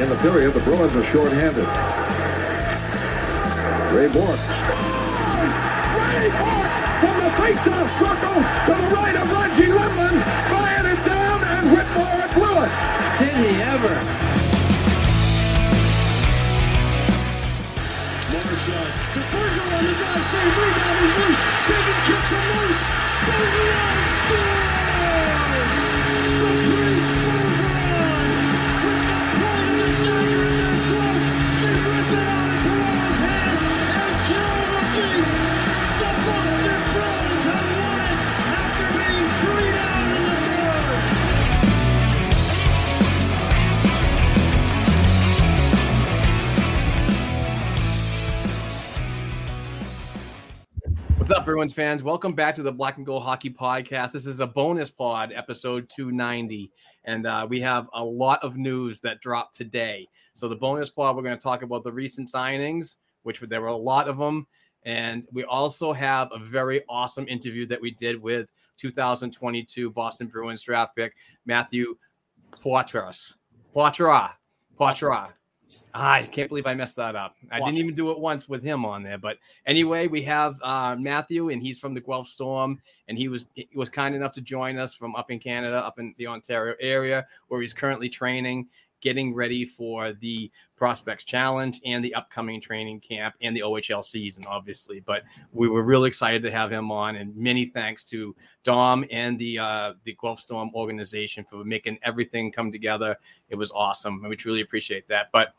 In the period. The Bruins are shorthanded. Ray Bourque. Ray Bourque from the faceoff circle to the right of Reggie Whitman. Fired it down and Whitmore blew it. Did he ever? Marshall to Bergeron on the drive, save, rebound, he's loose. Sagan kicks him loose. Bergeron Bruins fans? Welcome back to the Black and Gold Hockey Podcast. This is a bonus pod, episode 290, and uh, we have a lot of news that dropped today. So, the bonus pod, we're going to talk about the recent signings, which there were a lot of them, and we also have a very awesome interview that we did with 2022 Boston Bruins draft pick Matthew Poitras. Poitras. Poitras. Ah, I can't believe I messed that up. I didn't even do it once with him on there. But anyway, we have uh, Matthew, and he's from the Guelph Storm, and he was he was kind enough to join us from up in Canada, up in the Ontario area, where he's currently training, getting ready for the Prospects Challenge and the upcoming training camp and the OHL season, obviously. But we were really excited to have him on, and many thanks to Dom and the uh, the Guelph Storm organization for making everything come together. It was awesome, and we truly appreciate that. But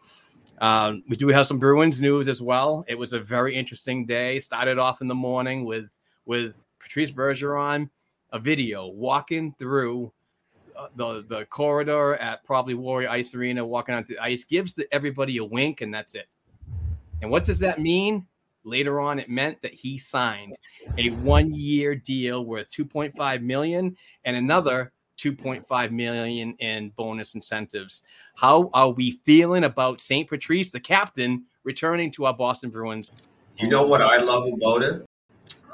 um, we do have some Bruins news as well. It was a very interesting day. Started off in the morning with with Patrice Bergeron, a video walking through uh, the the corridor at probably Warrior Ice Arena, walking onto the ice, gives the, everybody a wink, and that's it. And what does that mean? Later on, it meant that he signed a one year deal worth 2.5 million and another 2.5 million in bonus incentives. How are we feeling about St. Patrice, the captain, returning to our Boston Bruins? You know what I love about it?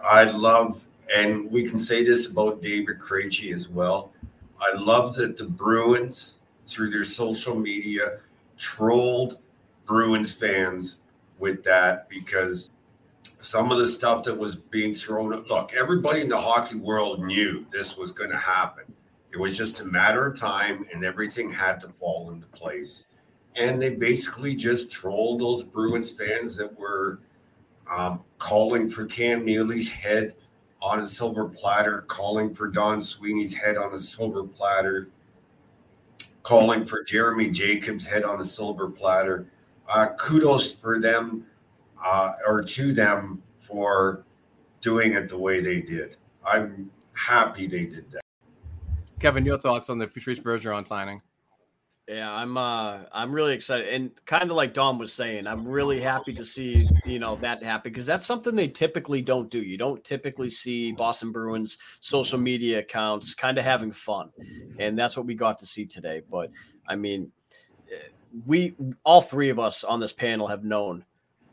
I love, and we can say this about David Krejci as well. I love that the Bruins, through their social media, trolled Bruins fans with that because some of the stuff that was being thrown. Look, everybody in the hockey world knew this was going to happen. It was just a matter of time, and everything had to fall into place. And they basically just trolled those Bruins fans that were um, calling for Cam Neely's head on a silver platter, calling for Don Sweeney's head on a silver platter, calling for Jeremy Jacobs' head on a silver platter. Uh, kudos for them uh, or to them for doing it the way they did. I'm happy they did that. Kevin, your thoughts on the Patrice Bergeron signing? Yeah, I'm uh I'm really excited and kind of like Dom was saying, I'm really happy to see, you know, that happen because that's something they typically don't do. You don't typically see Boston Bruins social media accounts kind of having fun. And that's what we got to see today, but I mean, eh, we all three of us on this panel have known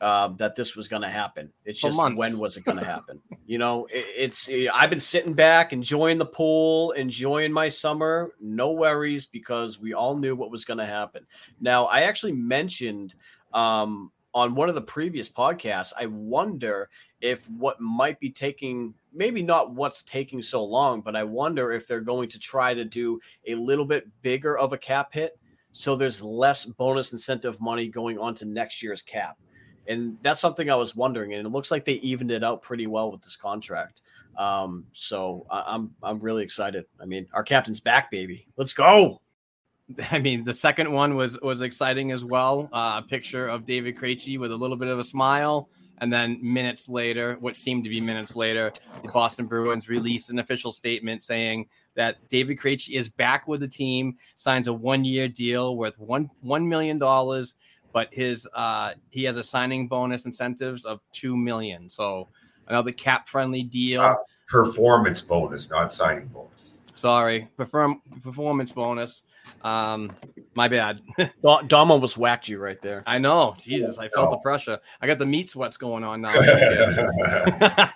uh, that this was going to happen. It's For just months. when was it going to happen? you know, it, it's I've been sitting back, enjoying the pool, enjoying my summer, no worries because we all knew what was going to happen. Now, I actually mentioned um, on one of the previous podcasts, I wonder if what might be taking maybe not what's taking so long, but I wonder if they're going to try to do a little bit bigger of a cap hit so there's less bonus incentive money going on to next year's cap. And that's something I was wondering, and it looks like they evened it out pretty well with this contract. Um, so I, I'm I'm really excited. I mean, our captain's back, baby. Let's go. I mean, the second one was was exciting as well. Uh, a picture of David Krejci with a little bit of a smile, and then minutes later, what seemed to be minutes later, the Boston Bruins released an official statement saying that David Krejci is back with the team, signs a one year deal worth one one million dollars, but his uh, he has a signing bonus incentives of two million. So another cap friendly deal. Uh, performance bonus, not signing bonus. Sorry, perform performance bonus. Um, my bad. Dom Dom almost whacked you right there. I know. Jesus, I felt the pressure. I got the meat sweats going on now.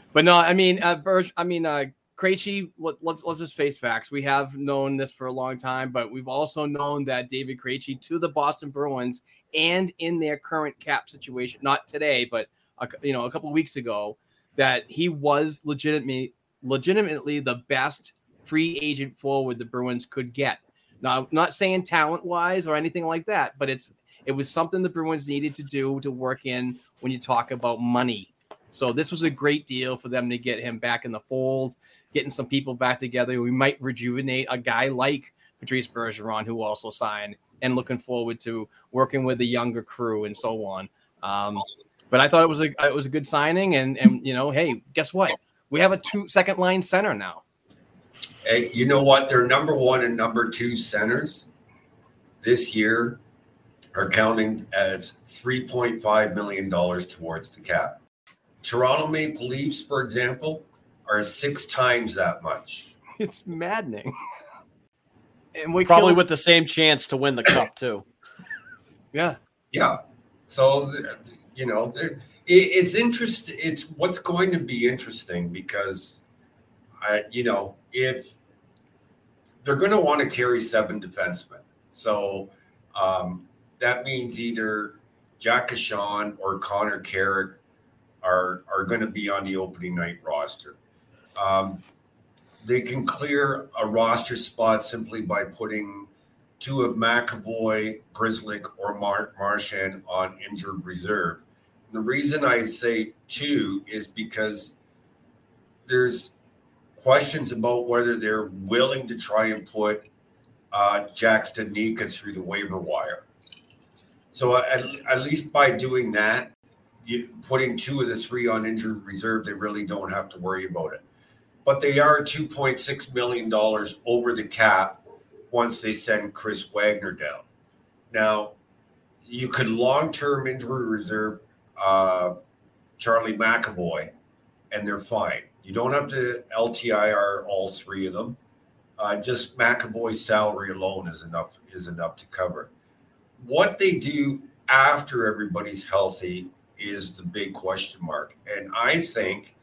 but no, I mean, uh, Berge, I mean, uh, Krejci, let, let's let's just face facts. We have known this for a long time, but we've also known that David Krejci to the Boston Bruins and in their current cap situation, not today, but a, you know, a couple weeks ago, that he was legitimately legitimately the best free agent forward the Bruins could get. Now, I'm not saying talent wise or anything like that, but it's it was something the Bruins needed to do to work in when you talk about money. So this was a great deal for them to get him back in the fold, getting some people back together. We might rejuvenate a guy like Patrice Bergeron, who also signed, and looking forward to working with the younger crew and so on. Um, but I thought it was a it was a good signing, and and you know, hey, guess what? We have a two second line center now. Hey, you know what? Their number one and number two centers this year are counting as $3.5 million towards the cap. Toronto Maple Leafs, for example, are six times that much. It's maddening. And we Probably with the same chance to win the cup too. yeah. Yeah. So, you know, it's interesting. It's what's going to be interesting because, I, you know, if they're going to want to carry seven defensemen, so um, that means either Jack Ahcan or Connor Carrick are are going to be on the opening night roster. Um, they can clear a roster spot simply by putting two of McAvoy, Grzelcyk, or Mar- Marchand on injured reserve. The reason I say two is because there's questions about whether they're willing to try and put uh, Jack Studnicka through the waiver wire. So at, at least by doing that, you, putting two of the three on injured reserve, they really don't have to worry about it. But they are $2.6 million over the cap once they send Chris Wagner down. Now, you could long term injury reserve uh, Charlie McAvoy, and they're fine. You don't have to LTIR all three of them. Uh, just McAvoy's salary alone is enough is enough to cover. What they do after everybody's healthy is the big question mark. And I think,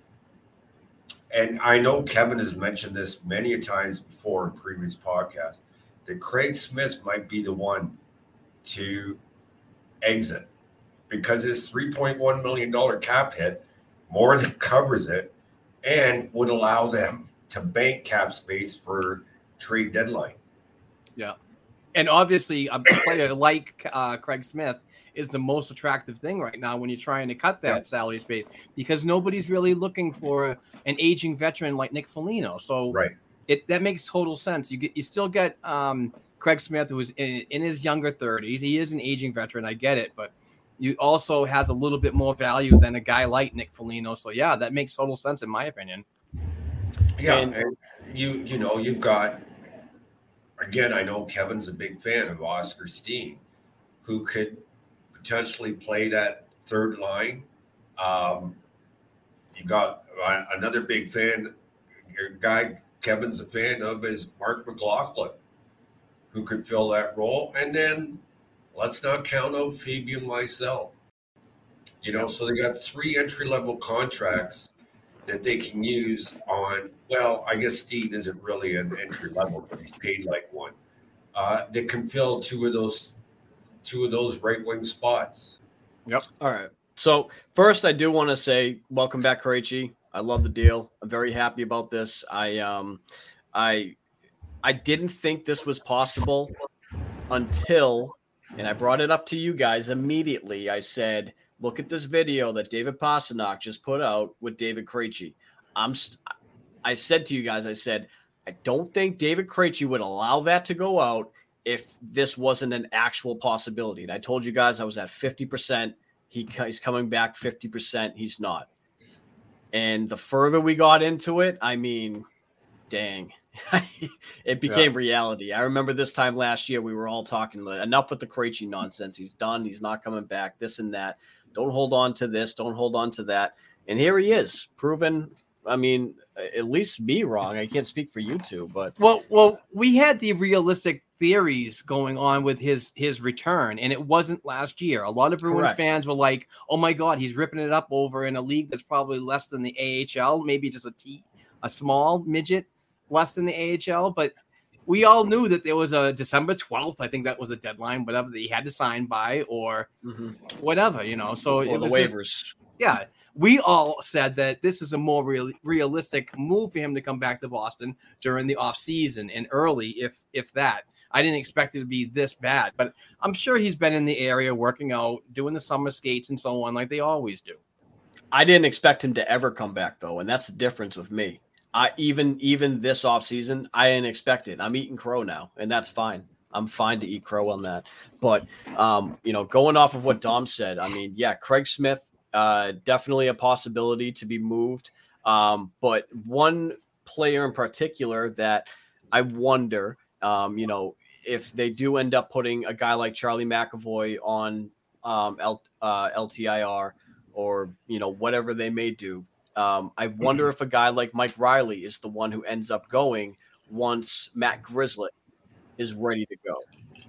and I know Kevin has mentioned this many times before in previous podcasts, that Craig Smith might be the one to exit because his $3.1 million cap hit more than covers it and would allow them to bank cap space for trade deadline. Yeah. And obviously, a player like uh, Craig Smith is the most attractive thing right now when you're trying to cut that yeah. salary space because nobody's really looking for an aging veteran like Nick Foligno. So right. it that makes total sense. You get you still get um, Craig Smith, who is in, in his younger 30s. He is an aging veteran. I get it, but you also has a little bit more value than a guy like Nick Foligno. So yeah, that makes total sense in my opinion. Yeah, and, and you you know you've got again. I know Kevin's a big fan of Oscar Steen, who could potentially play that third line. Um, you got uh, another big fan, guy Kevin's a fan of is Marc McLaughlin, who could fill that role. And then let's not count out Fabian Lysell. You know, so they got three entry level contracts that they can use on. Well, I guess Steen isn't really an entry level, but he's paid like one. Uh, that can fill two of those two of those right wing spots. Yep. All right. So first, I do want to say welcome back, Krejci. I love the deal. I'm very happy about this. I um, I I didn't think this was possible until, and I brought it up to you guys immediately. I said, look at this video that David Pastrnak just put out with David Krejci. I'm. I said to you guys, I said, I don't think David Krejci would allow that to go out if this wasn't an actual possibility. And I told you guys I was at 50%. He, he's coming back 50%. He's not. And the further we got into it, I mean, dang, it became yeah. reality. I remember this time last year, we were all talking enough with the Krejci nonsense. He's done. He's not coming back. This and that. Don't hold on to this. Don't hold on to that. And here he is, proven. I mean, at least me wrong. I can't speak for you two, but well, well, we had the realistic theories going on with his his return, and it wasn't last year. A lot of Bruins Correct. fans were like, "Oh my God, he's ripping it up over in a league that's probably less than the AHL, maybe just a T, a small midget, less than the AHL." But we all knew that there was a December twelfth. I think that was the deadline, whatever that he had to sign by, or mm-hmm. whatever, you know. So or it was the waivers. Just, yeah, we all said that this is a more real, realistic move for him to come back to Boston during the off season and early, if if that. I didn't expect it to be this bad, but I'm sure he's been in the area working out, doing the summer skates and so on, like they always do. I didn't expect him to ever come back though, and that's the difference with me. I even even this offseason, I didn't expect it. I'm eating crow now, and that's fine. I'm fine to eat crow on that. But um, you know, going off of what Dom said, I mean, yeah, Craig Smith, uh, definitely a possibility to be moved. Um, but one player in particular that I wonder, um, you know, if they do end up putting a guy like Charlie McAvoy on um, L, uh, LTIR or you know whatever they may do, um, I wonder if a guy like Mike Reilly is the one who ends up going once Matt Grzelcyk is ready to go,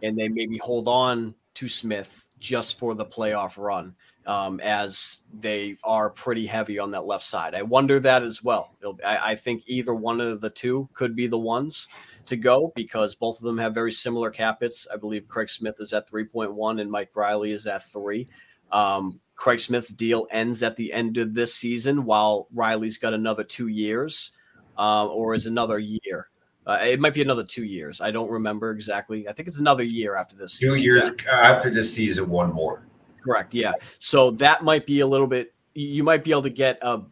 and they maybe hold on to Smith just for the playoff run, um, as they are pretty heavy on that left side. I wonder that as well. I, I think either one of the two could be the ones to go because both of them have very similar cap hits. I believe Craig Smith is at 3.1 and Mike Reilly is at three. Um, Craig Smith's deal ends at the end of this season, while Reilly's got another two years, uh, or is another year. Uh, it might be another two years. I don't remember exactly. I think it's another year after this. Two years after this season, one more. Correct. Yeah. So that might be a little bit. You might be able to get a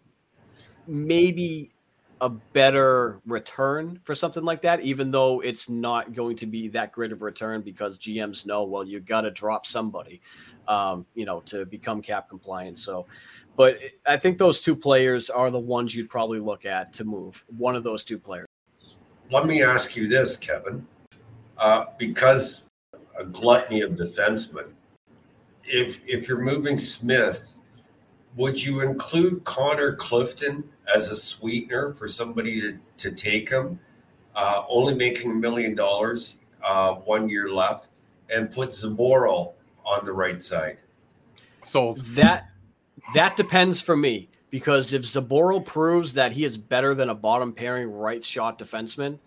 maybe a better return for something like that, even though it's not going to be that great of a return because GMs know, well, you got to drop somebody, um, you know, to become cap compliant. So, but I think those two players are the ones you'd probably look at to move. One of those two players. Let me ask you this, Kevin, uh, because a gluttony of defensemen. If if you're moving Smith, would you include Connor Clifton as a sweetener for somebody to, to take him, uh, only making a million dollars, uh, one year left, and put Zboril on the right side. Sold. That that depends for me because if Zboril proves that he is better than a bottom pairing right shot defenseman,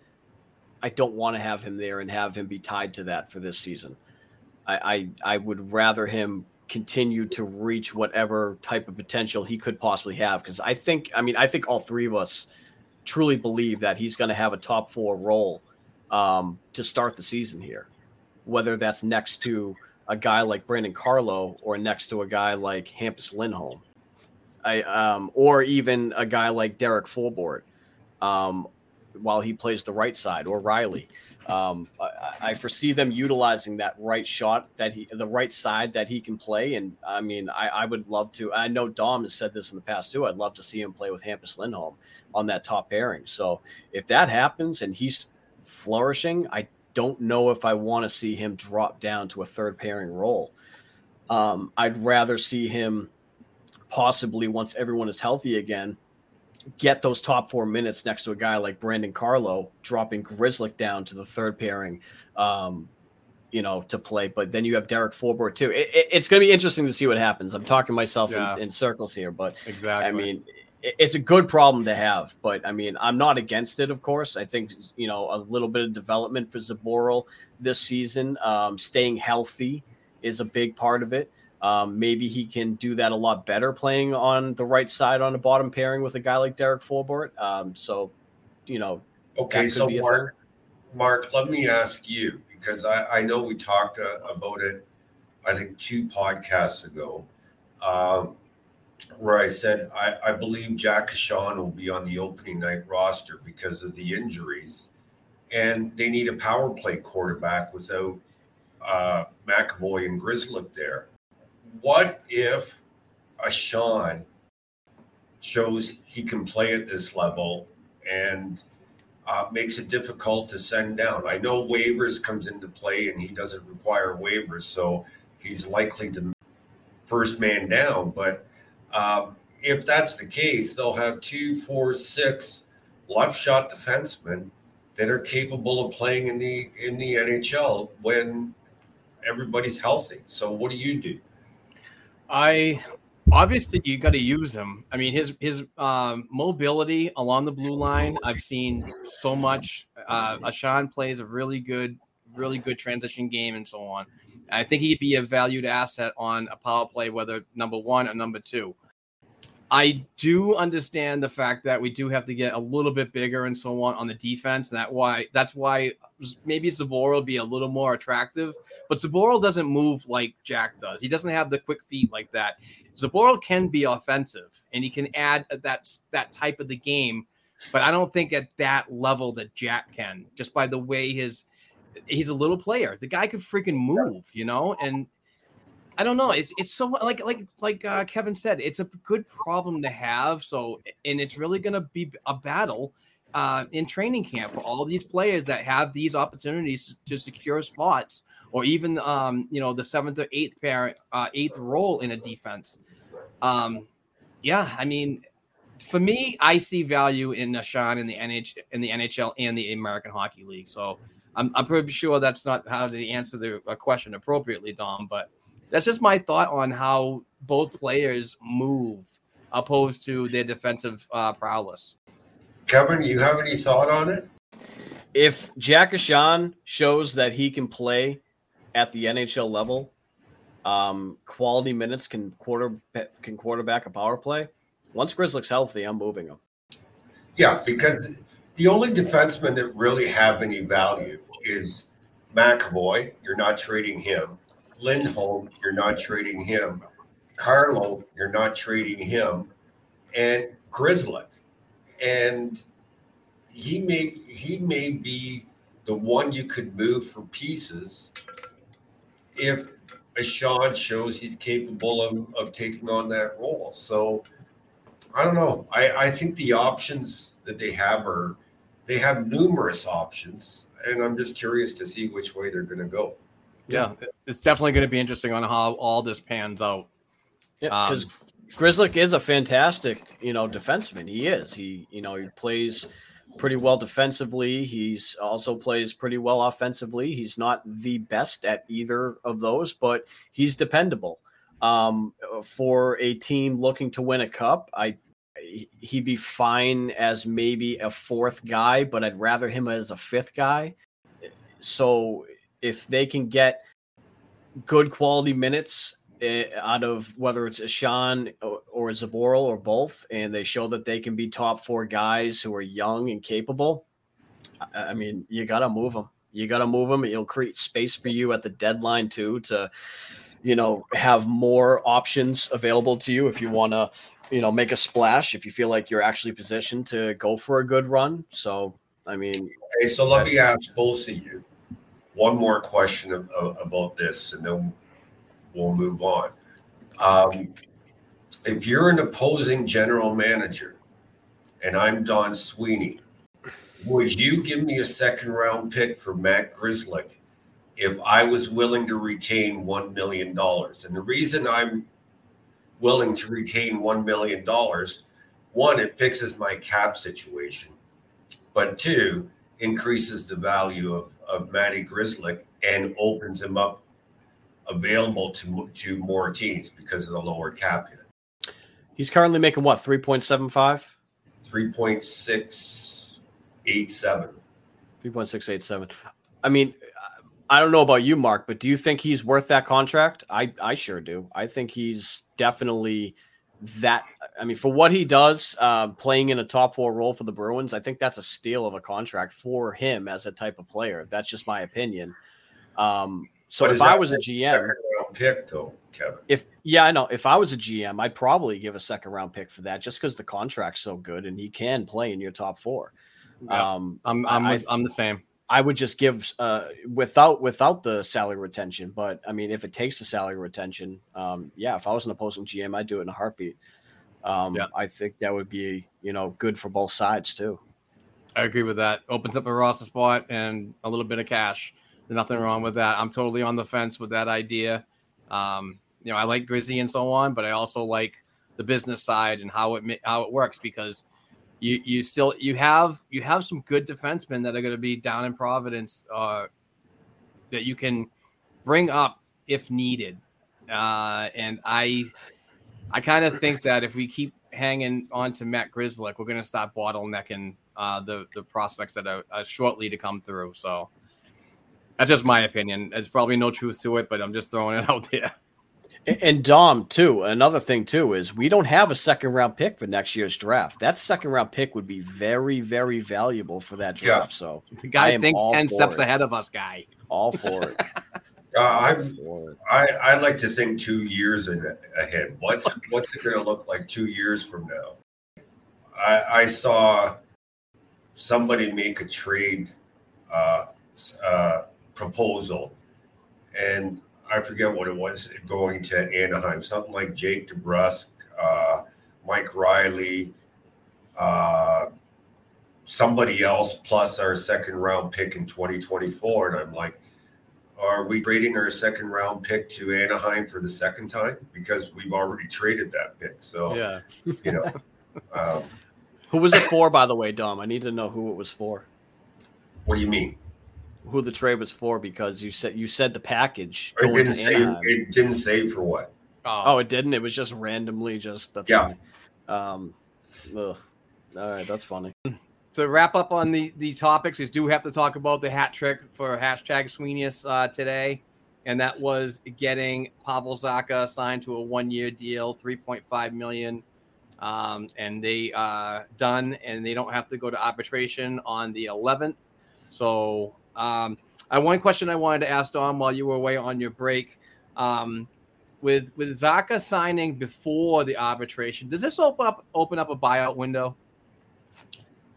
I don't want to have him there and have him be tied to that for this season. I, I, I would rather him continue to reach whatever type of potential he could possibly have. Because I think, I mean, I think all three of us truly believe that he's going to have a top four role um, to start the season here, whether that's next to a guy like Brandon Carlo or next to a guy like Hampus Lindholm, I, um, or even a guy like Derek Forbort um, while he plays the right side or Reilly. Um, I, I, foresee them utilizing that right shot that he, the right side that he can play. And I mean, I, I, would love to. I know Dom has said this in the past too. I'd love to see him play with Hampus Lindholm on that top pairing. So if that happens and he's flourishing, I don't know if I want to see him drop down to a third pairing role. Um, I'd rather see him possibly once everyone is healthy again get those top four minutes next to a guy like Brandon Carlo, dropping Grzelcyk down to the third pairing, um, you know, to play. But then you have Derek Forbort too. It, it, it's going to be interesting to see what happens. I'm talking myself yeah. in, in, circles here, but exactly. I mean, it, it's a good problem to have. But I mean, I'm not against it. Of course, I think you know a little bit of development for Zboril this season, um, staying healthy is a big part of it. Um, maybe he can do that a lot better playing on the right side on the bottom pairing with a guy like Derek Forbort. Um, so, you know, okay. So, Mark, Mark, let me ask you because I, I know we talked uh, about it, I think two podcasts ago, um, where I said I, I believe Jack Ahcan will be on the opening night roster because of the injuries, and they need a power play quarterback without uh, McAvoy and Grzelcyk there what if Ahcan shows he can play at this level and uh, makes it difficult to send down? I know waivers comes into play and he doesn't require waivers, so he's likely to first man down. But um, if that's the case, they'll have two, four, six left shot defensemen that are capable of playing in the in the NHL when everybody's healthy. So what do you do? I obviously you got to use him. I mean, his his um, mobility along the blue line. I've seen so much. Uh, Ahcan plays a really good, really good transition game and so on. I think he'd be a valued asset on a power play, whether number one or number two. I do understand the fact that we do have to get a little bit bigger and so on on the defense. That why that's why maybe Zboril will be a little more attractive. But Zboril doesn't move like Jack does. He doesn't have the quick feet like that. Zboril can be offensive and he can add that that type of the game, but I don't think at that level that Jack can. Just by the way his he's a little player. The guy could freaking move, you know, and I don't know. It's it's so like like like uh, Kevin said, it's a good problem to have. So and it's really going to be a battle uh, in training camp for all these players that have these opportunities to secure spots, or even um, you know the seventh or eighth parent uh, eighth role in a defense. Um, yeah, I mean, for me, I see value in Ahcan in the NH in the NHL and the American Hockey League. So I'm I'm pretty sure that's not how to answer the uh, question appropriately, Dom, but that's just my thought on how both players move opposed to their defensive uh, prowess. Kevin, you have any thought on it? If Jack Ahcan shows that he can play at the NHL level, um, quality minutes can quarter can quarterback a power play. Once Grzelcyk's healthy, I'm moving him. Yeah, because the only defenseman that really have any value is McAvoy. You're not trading him. Lindholm, you're not trading him. Carlo, you're not trading him. And Grzelcyk. And he may he may be the one you could move for pieces if Ahcan shows he's capable of, of taking on that role. So I don't know. I, I think the options that they have are they have numerous options, and I'm just curious to see which way they're going to go yeah, it's definitely going to be interesting on how all this pans out. Yeah, because um, Grzelcyk is a fantastic, you know, defenseman. He is. He, you know, he plays pretty well defensively. He's also plays pretty well offensively. He's not the best at either of those, but he's dependable. Um, for a team looking to win a cup, I he'd be fine as maybe a fourth guy, but I'd rather him as a fifth guy. So if they can get good quality minutes eh, out of whether it's Ahcan or, or Zboril or both, and they show that they can be top four guys who are young and capable, I mean, you got to move them. You got to move them. It'll create space for you at the deadline too to, you know, have more options available to you if you want to, you know, make a splash. If you feel like you're actually positioned to go for a good run. So, I mean, okay. So let me ask both of you one more question of, of, about this, and then we'll move on. Um, if you're an opposing general manager, and I'm Don Sweeney would you give me a second round pick for Matt Grzelcyk if I was willing to retain $1 million? And the reason I'm willing to retain $1 million, one, it fixes my cap situation, but two, increases the value of, of Matty Grzelcyk and opens him up available to, to more teams because of the lower cap hit. He's currently making what, 3.75? 3.6 eight seven. Three point six eight seven. I mean, I don't know about you, Mark, but do you think he's worth that contract? I I sure do. I think he's definitely that. I mean, for what he does, uh, playing in a top four role for the Bruins, I think that's a steal of a contract for him as a type of player. That's just my opinion. Um, so but if I was a GM, pick though, Kevin. If yeah, I know. If I was a GM, I'd probably give a second round pick for that, just because the contract's so good and he can play in your top four. Yeah. Um, I'm I'm I, I'm the same. I would just give uh, without without the salary retention. But I mean, if it takes the salary retention, um, yeah, if I was an opposing GM, I'd do it in a heartbeat. Um, yeah. I think that would be you know good for both sides too. I agree with that. Opens up a roster spot and a little bit of cash. There's nothing wrong with that. I'm totally on the fence with that idea. Um, you know, I like Grizzy and so on, but I also like the business side and how it how it works because you you still you have you have some good defensemen that are going to be down in Providence uh, that you can bring up if needed. Uh, and I I kind of think that if we keep hanging on to Matt Grzelcyk, we're going to stop bottlenecking uh, the the prospects that are, are shortly to come through. So that's just my opinion. It's probably no truth to it, but I'm just throwing it out there. And Dom, too, another thing, too, is we don't have a second round pick for next year's draft. That second round pick would be very, very valuable for that draft. Yeah. So the guy thinks 10 steps it. ahead of us, guy. All for it. Uh, I I like to think two years ahead. What's what's it going to look like two years from now? I, I saw somebody make a trade uh, uh, proposal, and I forget what it was going to Anaheim, something like Jake DeBrusk, uh, Mike Reilly, uh, somebody else, plus our second round pick in 2024. And I'm like, are we trading our second round pick to Anaheim for the second time? Because we've already traded that pick. So, yeah, you know. Um, who was it for, by the way, Dom? I need to know who it was for. What do you mean? Who the trade was for because you said you said the package. It didn't say. It didn't say for what. Oh. oh. it didn't. It was just randomly. Just that's yeah. Um, ugh. all right, that's funny. To wrap up on the the topics, we do have to talk about the hat trick for hashtag Sweenius uh, today, and that was getting Pavel Zacha signed to a one year deal, three point five million. Um, and they uh, done, and they don't have to go to arbitration on the 11th. So um, I one question I wanted to ask Dom while you were away on your break. Um, with with Zacha signing before the arbitration, does this open up open up a buyout window?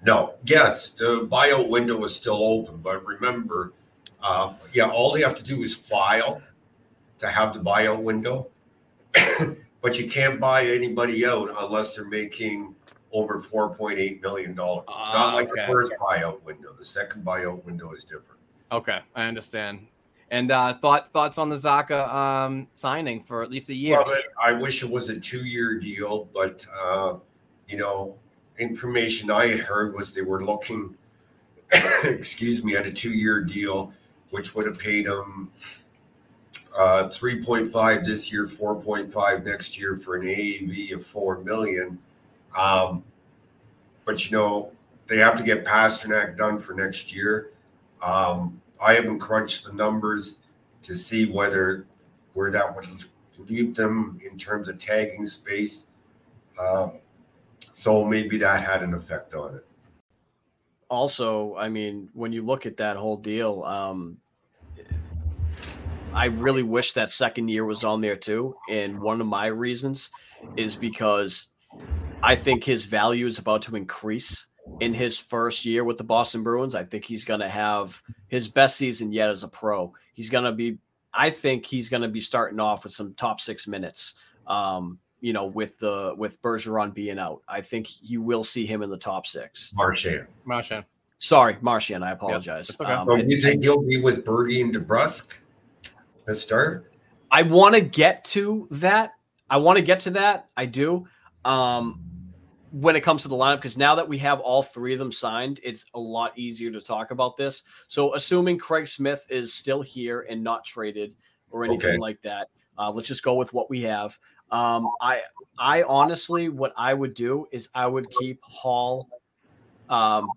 No. Yes, the buyout window is still open, but remember, uh, yeah, all they have to do is file to have the buyout window. but you can't buy anybody out unless they're making over $4.8 million. It's uh, not like okay. the first buyout window. The second buyout window is different. Okay, I understand. And uh, thought thoughts on the Zacha um, signing for at least a year? Well, I wish it was a two-year deal, but uh, you know, information I had heard was they were looking, excuse me, at a two-year deal, which would have paid them uh, 3.5 this year, 4.5 next year for an AAV of four million. Um, but you know, they have to get Pastrnak done for next year. Um, I haven't crunched the numbers to see whether where that would leave them in terms of tagging space. Um, so maybe that had an effect on it. also, I mean, when you look at that whole deal, um, I really wish that second year was on there too. And one of my reasons is because I think his value is about to increase in his first year with the Boston Bruins. I think he's going to have his best season yet as a pro. He's going to be, I think he's going to be starting off with some top six minutes. Um, you know, with the with Bergeron being out, I think you will see him in the top six. Marchand. Marchand. Sorry, Marchand. I apologize. Yep, okay. um, So and- you think he'll be with Bergie and DeBrusk? The start? I want to get to that. I want to get to that. I do. Um, when it comes to the lineup, because now that we have all three of them signed, it's a lot easier to talk about this. So, assuming Craig Smith is still here and not traded or anything Okay. like that, uh, let's just go with what we have. Um, I, I honestly, what I would do is I would keep Hall, um,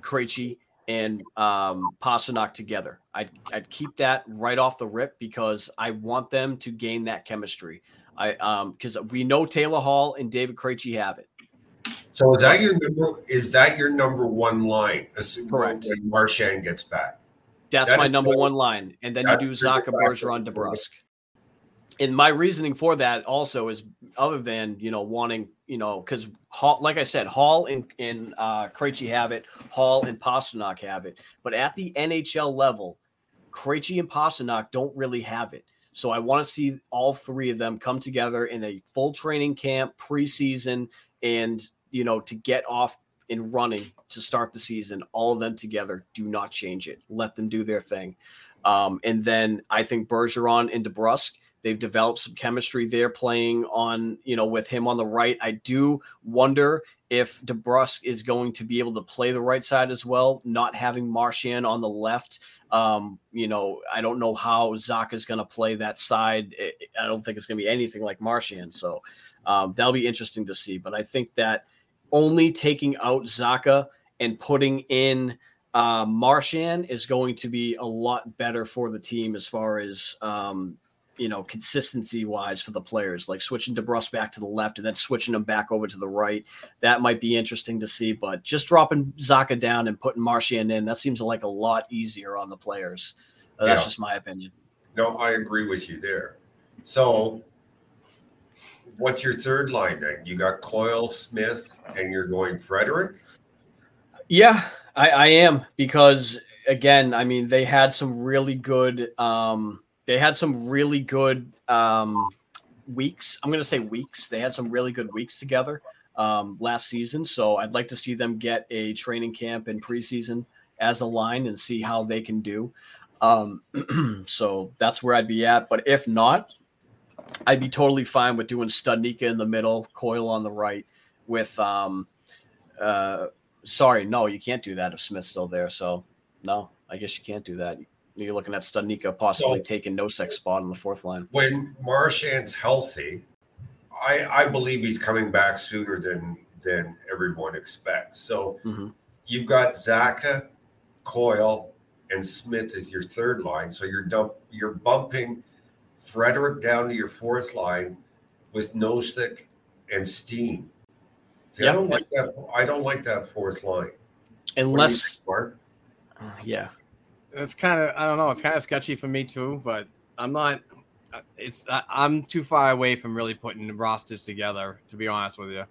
Krejci, and um, Pastrnak together. I'd, I'd keep that right off the rip because I want them to gain that chemistry. I um because we know Taylor Hall and David Krejci have it. So is that your number? Is that your number one line? Assuming Correct. When Marchand gets back. That's That my number one line, and then you do Zacha. Bergeron DeBrusk. And my reasoning for that also is other than you know wanting you know because Hall, like I said, Hall and and uh, Krejci have it, Hall and Pastrnak have it, but at the NHL level, Krejci and Pastrnak don't really have it. So I want to see all three of them come together in a full training camp, preseason, and you know to get off and running to start the season. All of them together. Do not change it. Let them do their thing. Um, and then I think Bergeron and DeBrusk, they've developed some chemistry there playing on, you know, with him on the right. I do wonder if DeBrusk is going to be able to play the right side as well, not having Marchand on the left. Um, you know, I don't know how Zacha is going to play that side. I- don't think it's going to be anything like Marchand. So um, that'll be interesting to see. But I think that only taking out Zacha and putting in uh, Marchand is going to be a lot better for the team as far as um, you know consistency wise for the players. Like switching DeBrusk back to the left and then switching them back over to the right. That might be interesting to see. But just dropping Zacha down and putting Marchand in that seems like a lot easier on the players. Uh, that's Yeah. just my opinion. No, I agree with you there. So, what's your third line then? You got Coyle, Smith, and you're going Frederic. Yeah, I, I am because again, I mean, they had some really good. Um, they had some really good um, weeks. I'm going to say weeks. They had some really good weeks together um, last season. So I'd like to see them get a training camp and preseason as a line and see how they can do. Um, so that's where I'd be at. But if not, I'd be totally fine with doing Studnicka in the middle, Coyle on the right, with um, uh, sorry, no, you can't do that if Smith's still there. So no, I guess you can't do that. You're looking at Studnicka possibly So- taking Nosek's spot on the fourth line. When Marchand's healthy, I I believe he's coming back sooner than than everyone expects. So Mhm. you've got Zacha, Coyle, and Smith as your third line. So you're dump you're bumping Frederic down to your fourth line with Nosek and Steen. See, I don't like that. I don't like that fourth line. What do you Unless, think, Mark? yeah, It's kind of I don't know. It's kind of sketchy for me too, but I'm not. uh, It's I, I'm too far away from really putting rosters together. To be honest with you,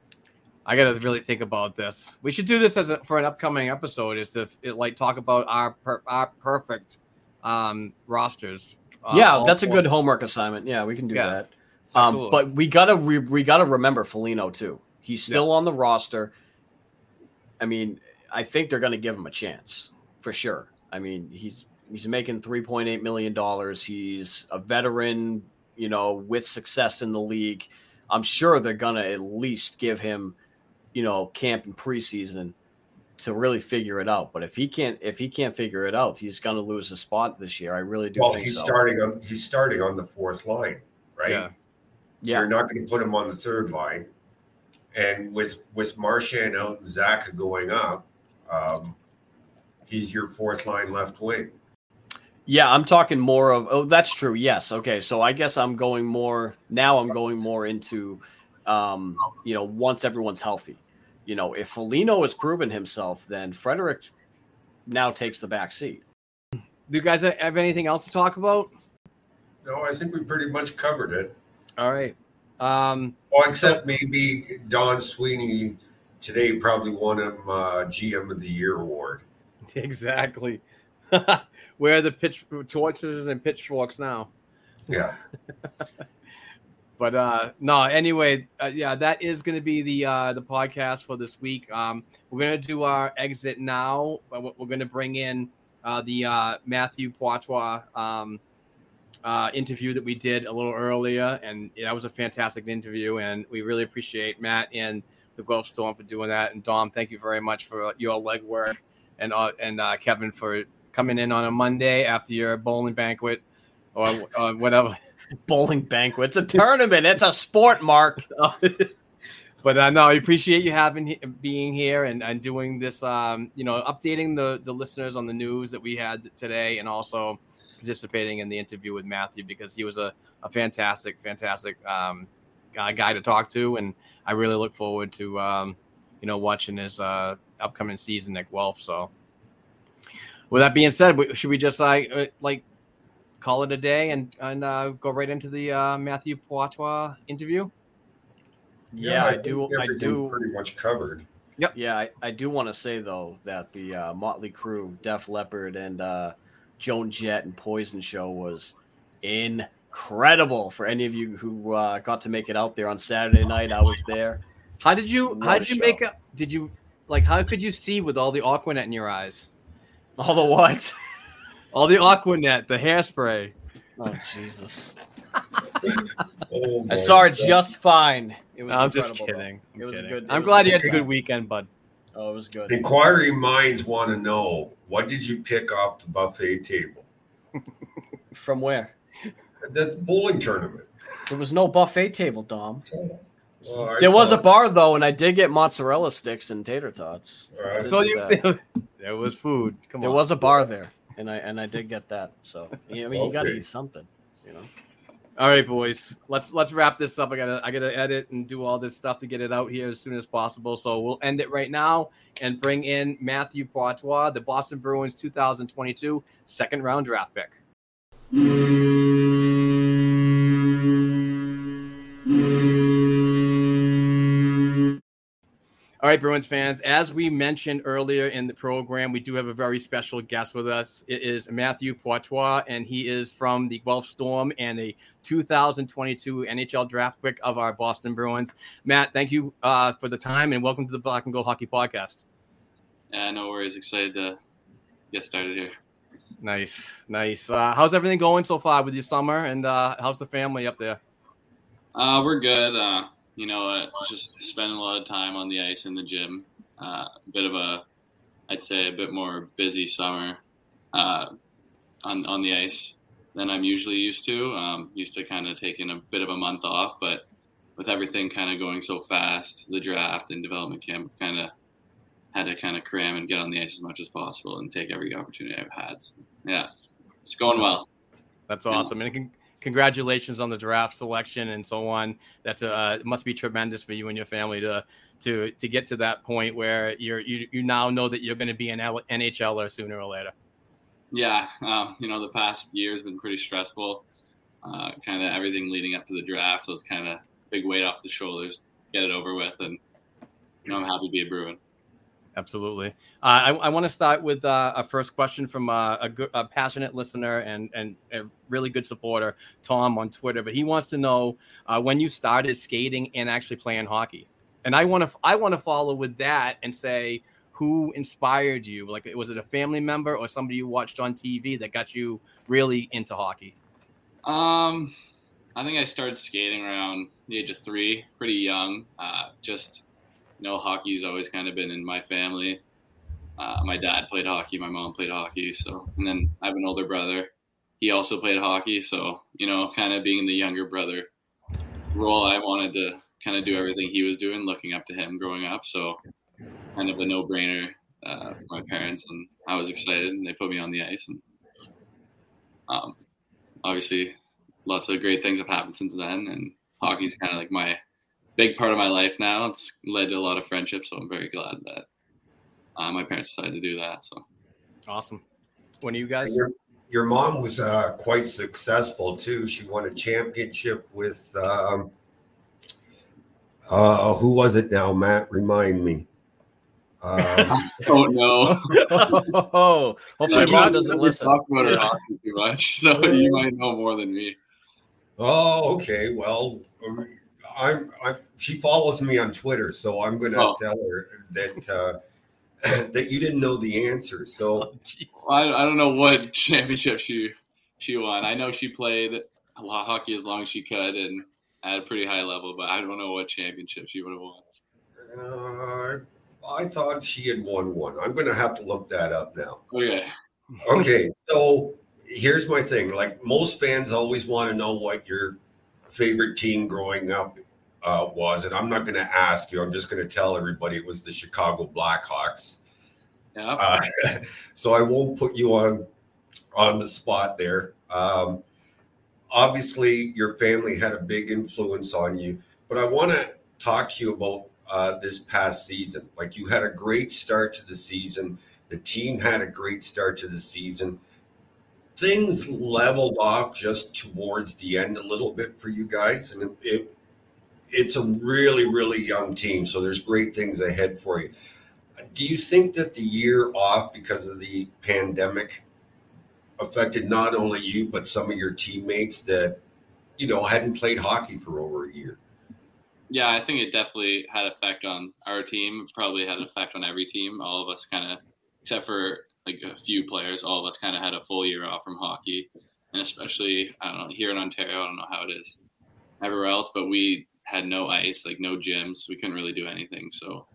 I got to really think about this. We should do this as a, for an upcoming episode. Is to it, like talk about our per, our perfect um rosters. Uh, yeah, all that's a good homework assignment. Yeah, we can do Yeah, that. Um, but we gotta re- we gotta remember Foligno too. He's still on the roster. I mean, I think they're gonna give him a chance for sure. I mean, he's he's making three point eight million dollars. He's a veteran, you know, with success in the league. I'm sure they're gonna at least give him, you know, camp and preseason to really figure it out. But if he can't if he can't figure it out, he's gonna lose a spot this year. I really do Well, he's so. starting on he's starting on the fourth line, right? Yeah. yeah. You're not going to put him on the third line, and with with Marchand out and Zacha going up, um, he's your fourth line left wing. Yeah, I'm talking more of. Oh, that's true. Yes. Okay. So I guess I'm going more now. I'm going more into, um, you know, once everyone's healthy, you know, if Foligno has proven himself, then Frederic now takes the back seat. Do you guys have anything else to talk about? No, I think we pretty much covered it. All right. Um, well, except maybe Don Sweeney today probably won him uh, GM of the Year award. Exactly. Where are the pitch torches and pitchforks now? Yeah. but uh no anyway uh, yeah that is going to be the uh the podcast for this week. Um we're going to do our exit now but we're going to bring in uh the uh matthew poitras um uh interview that we did a little earlier and that was a fantastic interview and we really appreciate matt and the Guelph Storm for doing that. And dom thank you very much for your legwork and uh and uh kevin for coming in on a monday after your bowling banquet or, or whatever bowling banquet. It's a tournament. It's a sport, Mark. but uh, no, I appreciate you having being here and, and doing this. Um, you know, updating the the listeners on the news that we had today, and also participating in the interview with Matthew because he was a, a fantastic, fantastic um, guy to talk to, and I really look forward to um, you know watching his uh, upcoming season at Guelph. So, with that being said, should we just like uh, like call it a day and and uh, go right into the uh, Matthew Poitras interview? Yeah, yeah I, I do. I do pretty much covered. Yep. Yeah, I, I do want to say though that the uh, Motley Crue, Def Leppard, and uh, Joan Jett and Poison show was incredible. For any of you who uh, got to make it out there on Saturday night, I was there. How did you? What how did you show. make up? Did you like? How could you see with all the Aquanet in your eyes? All the what? All the Aquanet, the hairspray. Oh Jesus! oh, I saw it just fine. It was I'm just kidding. I'm it was kidding. good. I'm glad you had a good weekend, bud. Oh, it was good. Inquiry minds want to know what did you pick off the buffet table? From where? The bowling tournament. There was no buffet table, Dom. Oh, well, there was a bar though, and I did get mozzarella sticks and tater tots. Right. So you, there was food. Come there on. was a bar there and I and I did get that. So I mean, okay. you got to eat something, you know. All right, boys. Let's let's wrap this up. I gotta I gotta edit and do all this stuff to get it out here as soon as possible. So we'll end it right now and bring in Matthew Poitras, the Boston Bruins 2022 second round draft pick. All right, Bruins fans, as we mentioned earlier in the program, we do have a very special guest with us. It is Matthew Poitras, and he is from the Guelph Storm and a 2022 NHL draft pick of our Boston Bruins. Matt, thank you uh, for the time and welcome to the Black and Gold Hockey Podcast. Yeah, no worries. Excited to get started here. Nice, nice. Uh, how's everything going so far with your summer, and uh, how's the family up there? Uh, we're good. You know, uh, just spending a lot of time on the ice in the gym. Uh, a bit of a, I'd say, a bit more busy summer uh, on on the ice than I'm usually used to. Um, used to kind of taking a bit of a month off, but with everything kind of going so fast, the draft and development camp kind of had to kind of cram and get on the ice as much as possible and take every opportunity I've had. So, yeah, it's going well. That's awesome. And can, congratulations on the draft selection and so on. That's uh, must be tremendous for you and your family to to to get to that point where you're you, you now know that you're going to be an NHLer sooner or later. Yeah, um, you know the past year has been pretty stressful. Uh, kind of everything leading up to the draft, so it's kind of big weight off the shoulders. Get it over with, and you know I'm happy to be a Bruin. Absolutely. Uh, I, I want to start with uh, a first question from uh, a, good, a, passionate listener and, and a really good supporter, Tom, on Twitter. But he wants to know uh, when you started skating and actually playing hockey. And I want to I want to follow with that and say who inspired you? Like, was it a family member or somebody you watched on TV that got you really into hockey? Um, I think I started skating around the age of three, pretty young. Uh, just you know, hockey's always kind of been in my family. Uh, my dad played hockey, my mom played hockey, so and then I have an older brother. He also played hockey, so you know, kind of being the younger brother role, I wanted to kind of do everything he was doing, looking up to him growing up. So kind of a no-brainer uh, for my parents, and I was excited, and they put me on the ice, and um, obviously, lots of great things have happened since then, and hockey's kind of like my big part of my life now. It's led to a lot of friendships, so I'm very glad that uh, my parents decided to do that. So awesome. When are you guys? Your, your mom was uh, quite successful too. She won a championship with um, uh, who was it now? Matt, remind me. Um, oh no! oh, hopefully mom doesn't listen. Talk about her hockey too much, so you might know more than me. oh, okay. Well, I'm, I'm. She follows me on Twitter, so I'm going to Oh. tell her that uh, that you didn't know the answer. So Oh, I, I don't know what championship she she won. I know she played a lot of hockey as long as she could and at a pretty high level, but I don't know what championship she would have won. uh, I thought she had won one. I'm going to have to look that up now. Okay. Okay, so here's my thing. Like most fans always want to know what your favorite team growing up uh, was, and I'm not going to ask you. I'm just going to tell everybody it was the Chicago Blackhawks. Yeah. Uh, so I won't put you on on the spot there. Um, obviously, your family had a big influence on you, but I want to talk to you about uh, this past season. Like you had a great start to the season. The team had a great start to the season. Things leveled off just towards the end a little bit for you guys, and it, it it's a really really young team. So there's great things ahead for you. Do you think that the year off because of the pandemic affected not only you but some of your teammates that you know hadn't played hockey for over a year? Yeah, I think it definitely had effect on our team. Probably had an effect on every team. All of us kind of, except for like a few players, all of us kind of had a full year off from hockey, and especially I don't know here in Ontario. I don't know how it is everywhere else, but we had no ice, like no gyms. We couldn't really do anything. So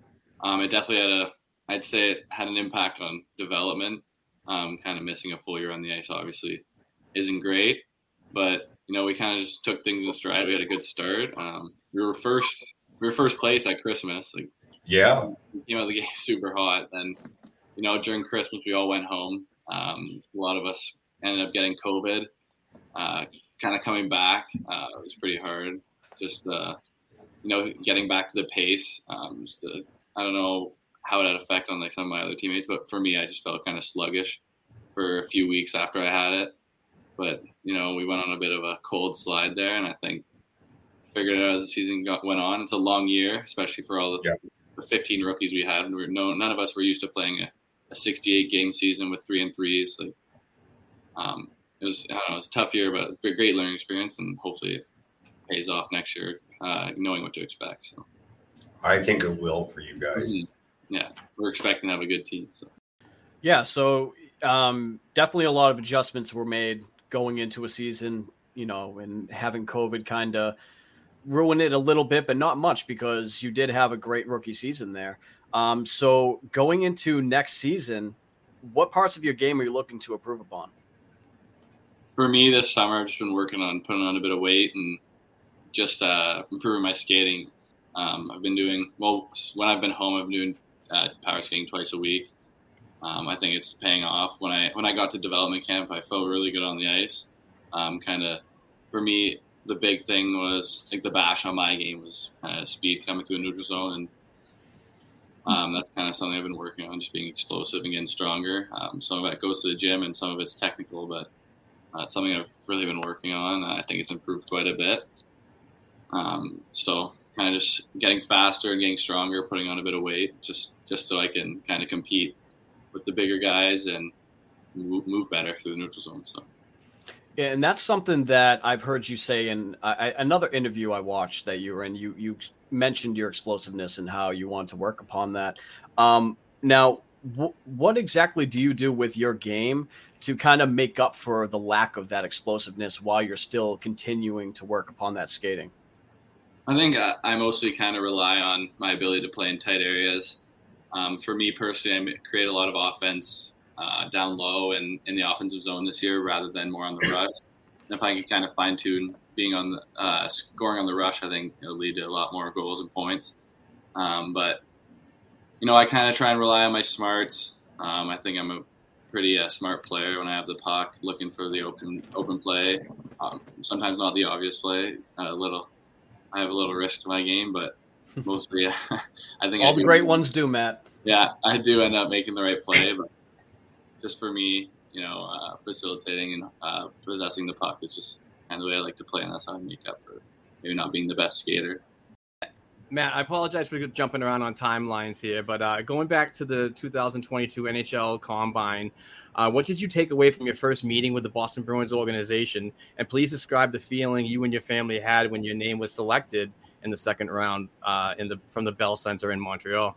um, it definitely had a, I'd say it had an impact on development. Um, kind of missing a full year on the ice obviously isn't great, but you know we kind of just took things in stride. We had a good start. Um, we were first, we were first place at Christmas. Like Yeah, you know the game super hot. Then you know during Christmas we all went home. Um, a lot of us ended up getting COVID. Uh, kind of coming back, uh, it was pretty hard. Just uh, you know getting back to the pace. Um, just I don't know how it had effect on like some of my other teammates, but for me, I just felt kind of sluggish for a few weeks after I had it. But you know, we went on a bit of a cold slide there, and I think figured it out as the season got, went on. It's a long year, especially for all the, Yeah. the 15 rookies we had. We were, no, none of us were used to playing a, a 68 game season with three and threes. Like, um, it was I don't know, it was a tough year, but a great learning experience, and hopefully it pays off next year, uh, knowing what to expect. So I think it will for you guys. Mhm. yeah, we're expecting to have a good team. So. Yeah, so um, definitely a lot of adjustments were made going into a season, you know, and having COVID kind of ruin it a little bit, but not much because you did have a great rookie season there. Um, so going into next season, what parts of your game are you looking to improve upon? for me this summer, I've just been working on putting on a bit of weight and just uh, improving my skating. Um, I've been doing well when I've been home. I've been doing uh, power skating twice a week. Um, I think it's paying off. When I when I got to development camp, I felt really good on the ice. Um, kind of for me, the big thing was like the bash on my game was of speed coming through the neutral zone, and kind of something I've been working on, just being explosive and getting stronger. Um, some of that goes to the gym, and some of it's technical, but uh, it's something I've really been working on. I think it's improved quite a bit. Um, so kind of just getting faster and getting stronger, putting on a bit of weight, just just so I can kind of compete with the bigger guys and move, move better through the neutral zone. So and that's something that I've heard you say in I, another interview I watched that you were in. You you mentioned your explosiveness and how you want to work upon that. Um, now, wh- what exactly do you do with your game to kind of make up for the lack of that explosiveness while you're still continuing to work upon that skating? I think I, I mostly kind of rely on my ability to play in tight areas. Um, for me personally, I create a lot of offense uh, down low and in the offensive zone this year rather than more on the rush. And if I can kind of fine tune being on the uh, scoring on the rush, I think it'll lead to a lot more goals and points. Um, but you know, I kind of try and rely on my smarts. Um, I think I'm a pretty uh, smart player when I have the puck, looking for the open open play. Um, sometimes not the obvious play, a little I have a little risk to my game, but mostly I think all I the great ones do, Matt. Yeah, I do end up making the right play, but just for me, you know, uh, facilitating and uh, possessing the puck is just kind of the way I like to play, and that's how I make up for maybe not being the best skater. Matt, I apologize for jumping around on timelines here, but uh, going back to the 2022 NHL Combine, uh, what did you take away from your first meeting with the Boston Bruins organization? And please describe the feeling you and your family had when your name was selected in the second round uh, in the from the Bell Center in Montreal.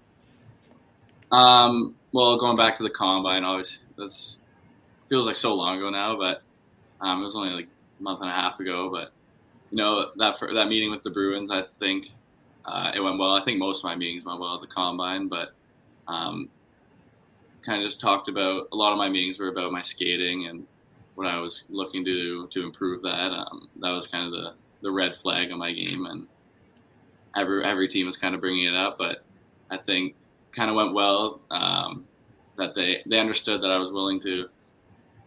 Um, well, going back to the combine, obviously, this feels like so long ago now, but um, it was only like a month and a half ago. But you know that for, that meeting with the Bruins, I think uh, it went well. I think most of my meetings went well at the combine, but um, kind of just talked about a lot of my meetings were about my skating and what I was looking to do to improve that. Um, that was kind of the the red flag of my game, and every every team was kind of bringing it up, but I think kind of went well. Um, that they they understood that I was willing to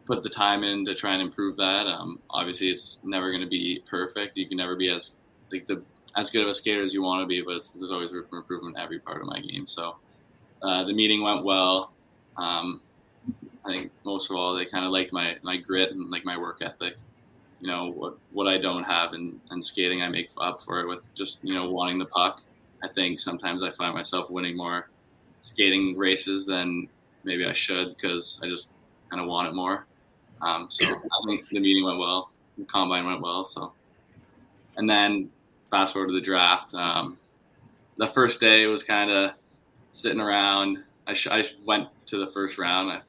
put the time in to try and improve that. Um, obviously, it's never going to be perfect. You can never be as like the as good of a skater as you want to be, but there's always room for improvement in every part of my game. So uh, the meeting went well. Um, I think most of all they kind of liked my my grit and like my work ethic. You know what what I don't have in, in skating, I make up for it with just you know wanting the puck. I think sometimes I find myself winning more skating races than maybe I should because I just kind of want it more. Um, so I think the meeting went well, the combine went well. So, and then fast forward to the draft. Um, the first day was kind of sitting around. I, sh- I went to the first round. I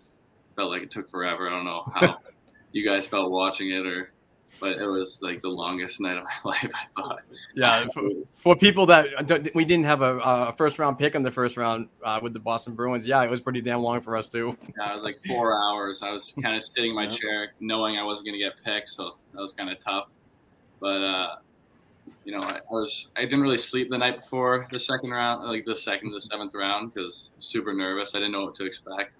felt like it took forever. I don't know how you guys felt watching it, or but it was like the longest night of my life. I thought. Yeah, for, for people that don't, we didn't have a, a first round pick in the first round uh, with the Boston Bruins, yeah, it was pretty damn long for us too. Yeah, it was like four hours. I was kind of sitting in my Yeah. chair, knowing I wasn't going to get picked, so that was kind of tough. But uh, you know, I, I was I didn't really sleep the night before the second round, like the second to the seventh round, because super nervous. I didn't know what to expect.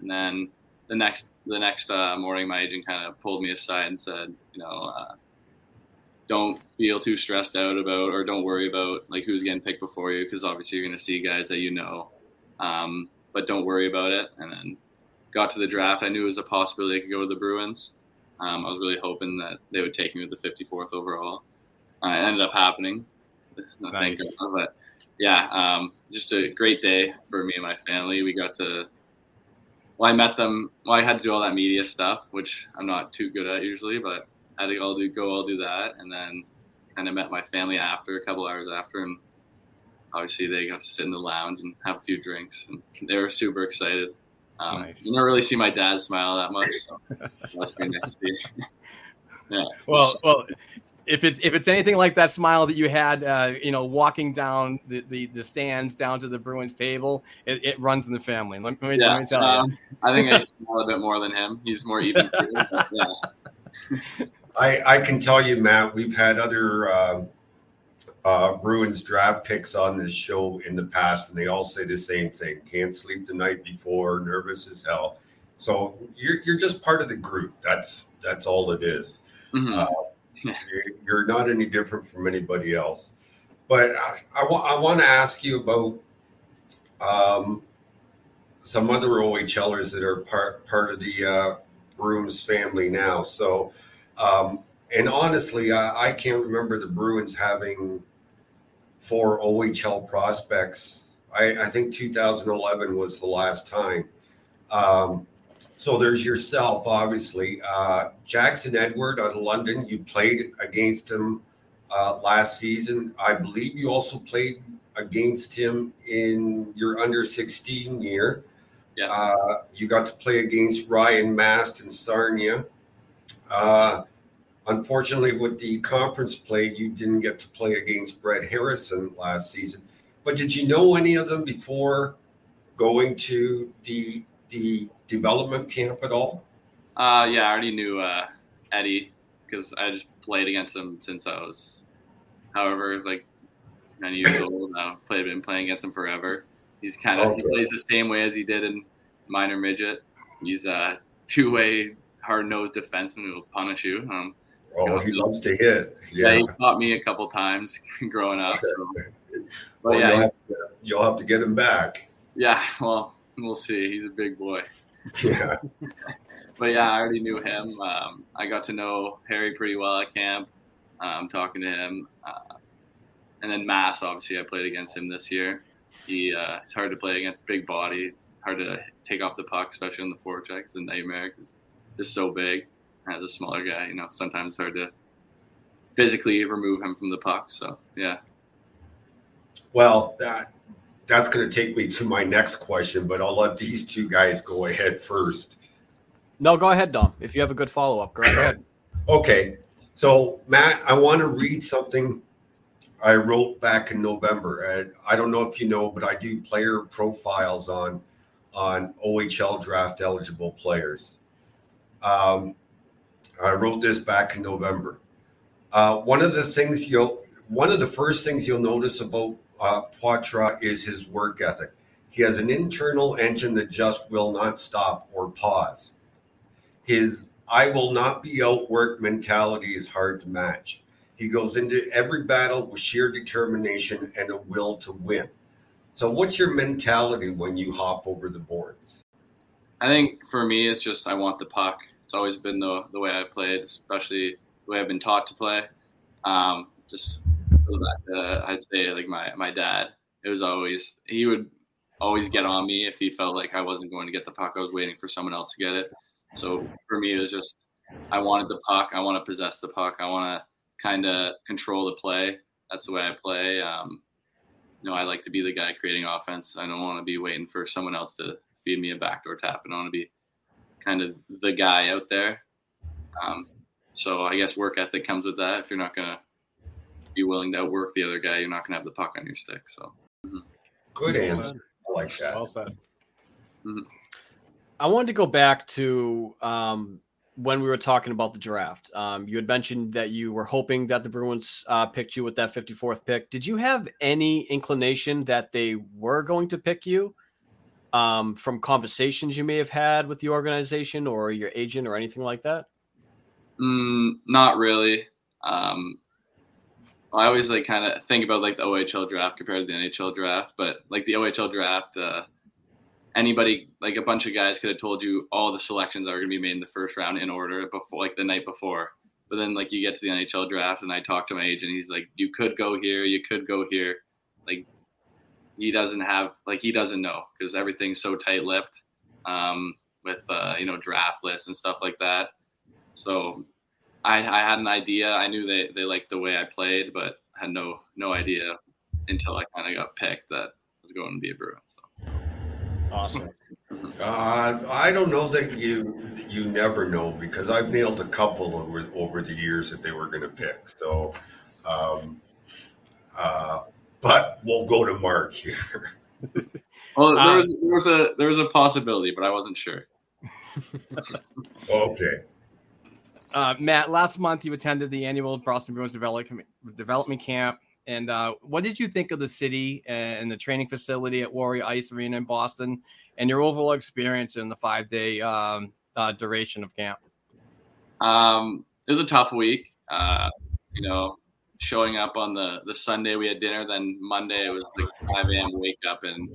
And then the next the next uh, morning, my agent kind of pulled me aside and said, you know, uh, don't feel too stressed out about or don't worry about like who's getting picked before you, because obviously you're going to see guys that you know. Um, but don't worry about it. And then got to the draft. I knew it was a possibility I could go to the Bruins. Um, I was really hoping that they would take me with the 54th overall. Uh, it ended up happening. Thank Nice. But yeah, um, just a great day for me and my family. We got to. Well, I met them. Well, I had to do all that media stuff, which I'm not too good at usually, but I had to all do go all do that, and then kind of met my family after a couple hours after, and obviously they got to sit in the lounge and have a few drinks, and they were super excited. Um, Nice. You never really see my dad smile that much, so that's pretty nice to see. yeah. Well, well, if it's if it's anything like that smile that you had, uh, you know, walking down the, the, the stands down to the Bruins table, it, it runs in the family. Let me, yeah, let me tell you. um, I think I smile a bit more than him. He's more even. yeah. I, I can tell you, Matt, we've had other uh, uh, Bruins draft picks on this show in the past, and they all say the same thing: can't sleep the night before, nervous as hell. So you're you're just part of the group. That's that's all it is. Mhm. You're, not any different from anybody else. But I, I want to ask you about um, some other OHLers that are part part of the uh, Bruins family now. So, um, and honestly, I, I can't remember the Bruins having four OHL prospects. I, I think 2011 was the last time. Um, so there's yourself, obviously. Uh, Jackson Edward out of London, you played against him uh, last season. I believe you also played against him in your under 16 year. Yeah. Uh, you got to play against Ryan Mast and Sarnia. Uh, unfortunately, with the conference play, you didn't get to play against Brett Harrison last season. But did you know any of them before going to the the development camp at all? Uh, yeah, I already knew uh, Eddie because I just played against him since I was, however, like nine years old. Now played been playing against him forever. He's kind of he plays the same way as he did in minor midget. He's a two way hard nosed defenseman who will punish you. Um, Oh, he loves to hit. Yeah, Yeah. he caught me a couple times growing up. So. But Well, yeah, you'll, have to, you'll have to get him back. yeah. Well, we'll see. He's a big boy. Yeah. But yeah, I already knew him. Um, I got to know Harry pretty well at camp. Um, talking to him, uh, and then Mast. Obviously, I played against him this year. He uh, it's hard to play against big body, hard to take off the puck, especially on the forecheck. It's a nightmare because just so big. As a smaller guy, you know, sometimes it's hard to physically remove him from the puck. So yeah, Well, that that's going to take me to my next question, but I'll let these two guys go ahead first. No, go ahead, Dom. If you have a good follow up, go ahead. Okay. So, Matt, I want to read something I wrote back in November. And I don't know if you know, but I do player profiles on on OHL draft eligible players. Um, I wrote this back in November. Uh, one of the things you'll, one of the first things you'll notice about uh, Poitras is his work ethic. He has an internal engine that just will not stop or pause. His I will not be outworked mentality is hard to match. He goes into every battle with sheer determination and a will to win. So, what's your mentality when you hop over the boards? I think for me, it's just I want the puck. It's always been the the way I played, especially the way I've been taught to play. Um, just goes back to I'd say like my my dad. It was always he would always get on me if he felt like I wasn't going to get the puck. I was waiting for someone else to get it. So for me, it was just I wanted the puck. I want to possess the puck. I want to kind of control the play. That's the way I play. Um, you know, I like to be the guy creating offense. I don't want to be waiting for someone else to feed me a backdoor tap. I want to be kind of the guy out there. Um, so I guess work ethic comes with that. If you're not gonna be willing to outwork the other guy, you're not gonna have the puck on your stick. So Good Well answer. said. I like that. Well said. I wanted to go back to um, when we were talking about the draft. Um, you had mentioned that you were hoping that the Bruins uh, picked you with that 54th pick. Did you have any inclination that they were going to pick you um, from conversations you may have had with the organization or your agent or anything like that? mm, not really. Um, I always like kind of think about like the OHL draft compared to the NHL draft, but like the OHL draft, uh, anybody like a bunch of guys could have told you all the selections that are going to be made in the first round in order before like the night before. But then like you get to the NHL draft and I talk to my agent, he's like, you could go here, you could go here. Like he doesn't have like he doesn't know because everything's so tight lipped um, with uh, you know draft lists and stuff like that. So I, I had an idea. I knew they, they liked the way I played, but had no no idea until I kind of got picked that I was going to be a Bruin. So. Awesome. Uh, I don't know that you you never know because I've nailed a couple over over the years that they were going to pick. So, um, uh, but we'll go to Mark here. Well, there Um, was there was a there was a possibility, but I wasn't sure. Okay. Uh, Matt, last month you attended the annual Boston Bruins development development camp, and uh, what did you think of the city and the training facility at Warrior Ice Arena in Boston, and your overall experience in the five day um, uh, duration of camp? Um, it was a tough week. Uh, you know, showing up on the the Sunday we had dinner, then Monday it was like 5 a.m. wake up and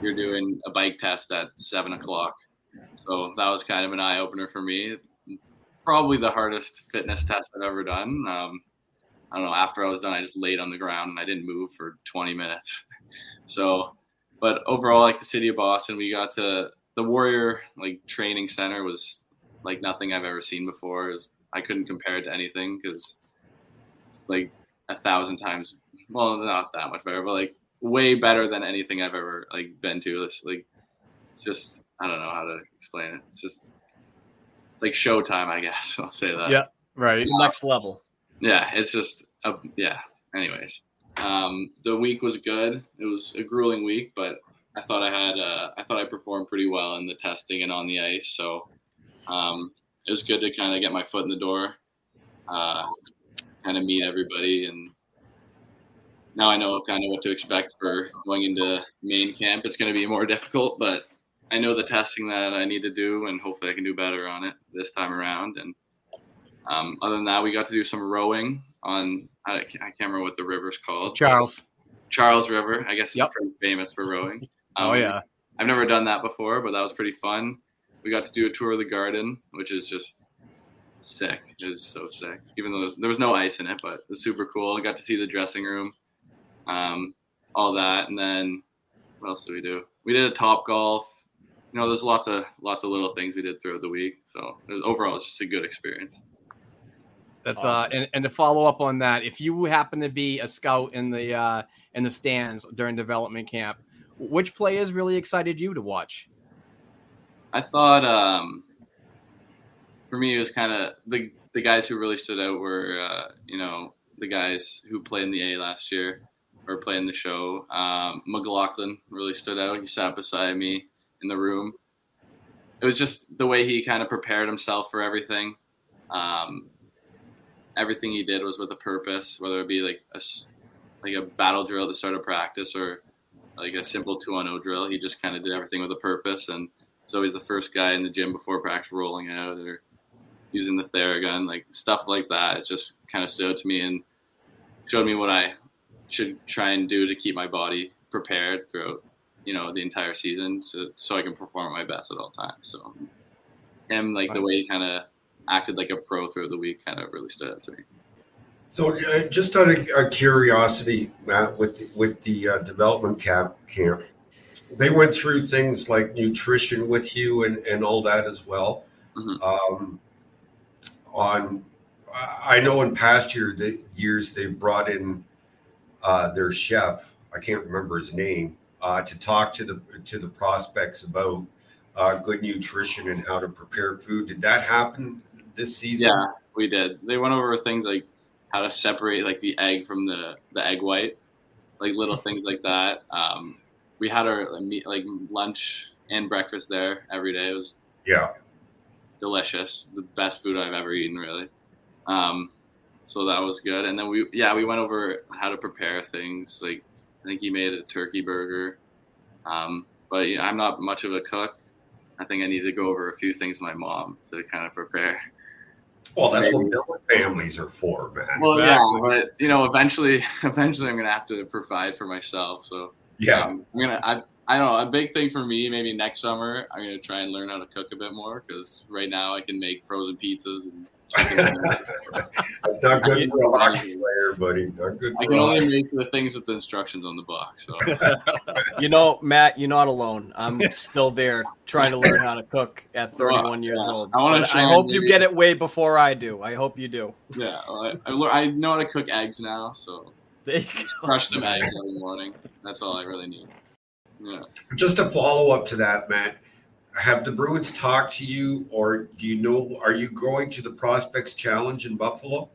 you're doing a bike test at seven o'clock. So that was kind of an eye opener for me. Probably the hardest fitness test I've ever done. Um, I don't know. After I was done, I just laid on the ground and I didn't move for 20 minutes. So, but overall, like the city of Boston, we got to the Warrior like training center was like nothing I've ever seen before. Was, I couldn't compare it to anything because it's like a thousand times. Well, not that much better, but like way better than anything I've ever like been to. It's like just I don't know how to explain it. It's just it's like showtime, I guess. I'll say that. Yeah. Right. Next level. Yeah, it's just a, yeah. Anyways, um, the week was good. It was a grueling week, but I thought I had uh, I thought I performed pretty well in the testing and on the ice. So um, it was good to kind of get my foot in the door, uh, kind of meet everybody, and now I know kind of what to expect for going into main camp. It's going to be more difficult, but I know the testing that I need to do, and hopefully I can do better on it this time around. And Um, other than that, we got to do some rowing on I, I can't remember what the river's called. Charles. Charles River. I guess it's Yep. pretty famous for rowing. Oh Um, yeah. I've never done that before, but that was pretty fun. We got to do a tour of the garden, which is just sick. It was so sick. Even though there was, there was no ice in it, but it was super cool. I got to see the dressing room, um, all that, and then what else did we do? We did a top golf. You know, there's lots of lots of little things we did throughout the week. So it was, overall, it's just a good experience. That's Awesome. uh, and, and to follow up on that, if you happen to be a scout in the uh, in the stands during development camp, which players really excited you to watch? I thought um, for me it was kind of the the guys who really stood out were uh, you know the guys who played in the A last year or played in the show. Um, McLaughlin really stood out. He sat beside me in the room. It was just the way he kind of prepared himself for everything. Um, everything he did was with a purpose, whether it be like a like a battle drill at the start of practice or like a simple two on zero drill. He just kind of did everything with a purpose and was always the first guy in the gym before practice rolling out or using the Theragun, like stuff like that. It just kind of stood out to me and showed me what I should try and do to keep my body prepared throughout, you know, the entire season, so, so I can perform my best at all times. So him, like the way he kind of acted like a pro throughout the week, kind of really stood out to me. So, uh, just out of uh, curiosity, Matt, with the, with the uh, development camp, camp, they went through things like nutrition with you and, and all that as well. Mhm. Um, on, I I know in past year the years they brought in uh, their chef. I can't remember his name uh, to talk to the to the prospects about uh, good nutrition and how to prepare food. Did that happen this season? Yeah, we did. They went over things like how to separate like the egg from the the egg white, like little things like that. Um, we had our meat, like lunch and breakfast there every day. It was Yeah. delicious, the best food I've ever eaten, really. Um, so that was good. And then we, yeah, we went over how to prepare things. Like I think he made a turkey burger. Um, but yeah, I'm not much of a cook. I think I need to go over a few things with my mom to kind of prepare. Well, that's what families are for, man. Well, Exactly. yeah, but you know, eventually, eventually, I'm gonna have to provide for myself. So yeah. um, I'm gonna. I, I don't know. A big thing for me, maybe next summer, I'm gonna try and learn how to cook a bit more because right now I can make frozen pizzas and. Chicken dinners. That's not good for a hockey player, buddy. Not good I for can only hockey. make the things with the instructions on the box. So You know, Matt, you're not alone. I'm still there trying to learn how to cook at 31 years Yeah. old. I wanna I hope you get it way before I do. I hope you do. yeah, well, I, I, I know how to cook eggs now. So There you go. crush some eggs every morning. That's all I really need. Yeah. Just a follow up to that, Matt. Have the Bruins talked to you, or do you know? Are you going to the Prospects Challenge in Buffalo?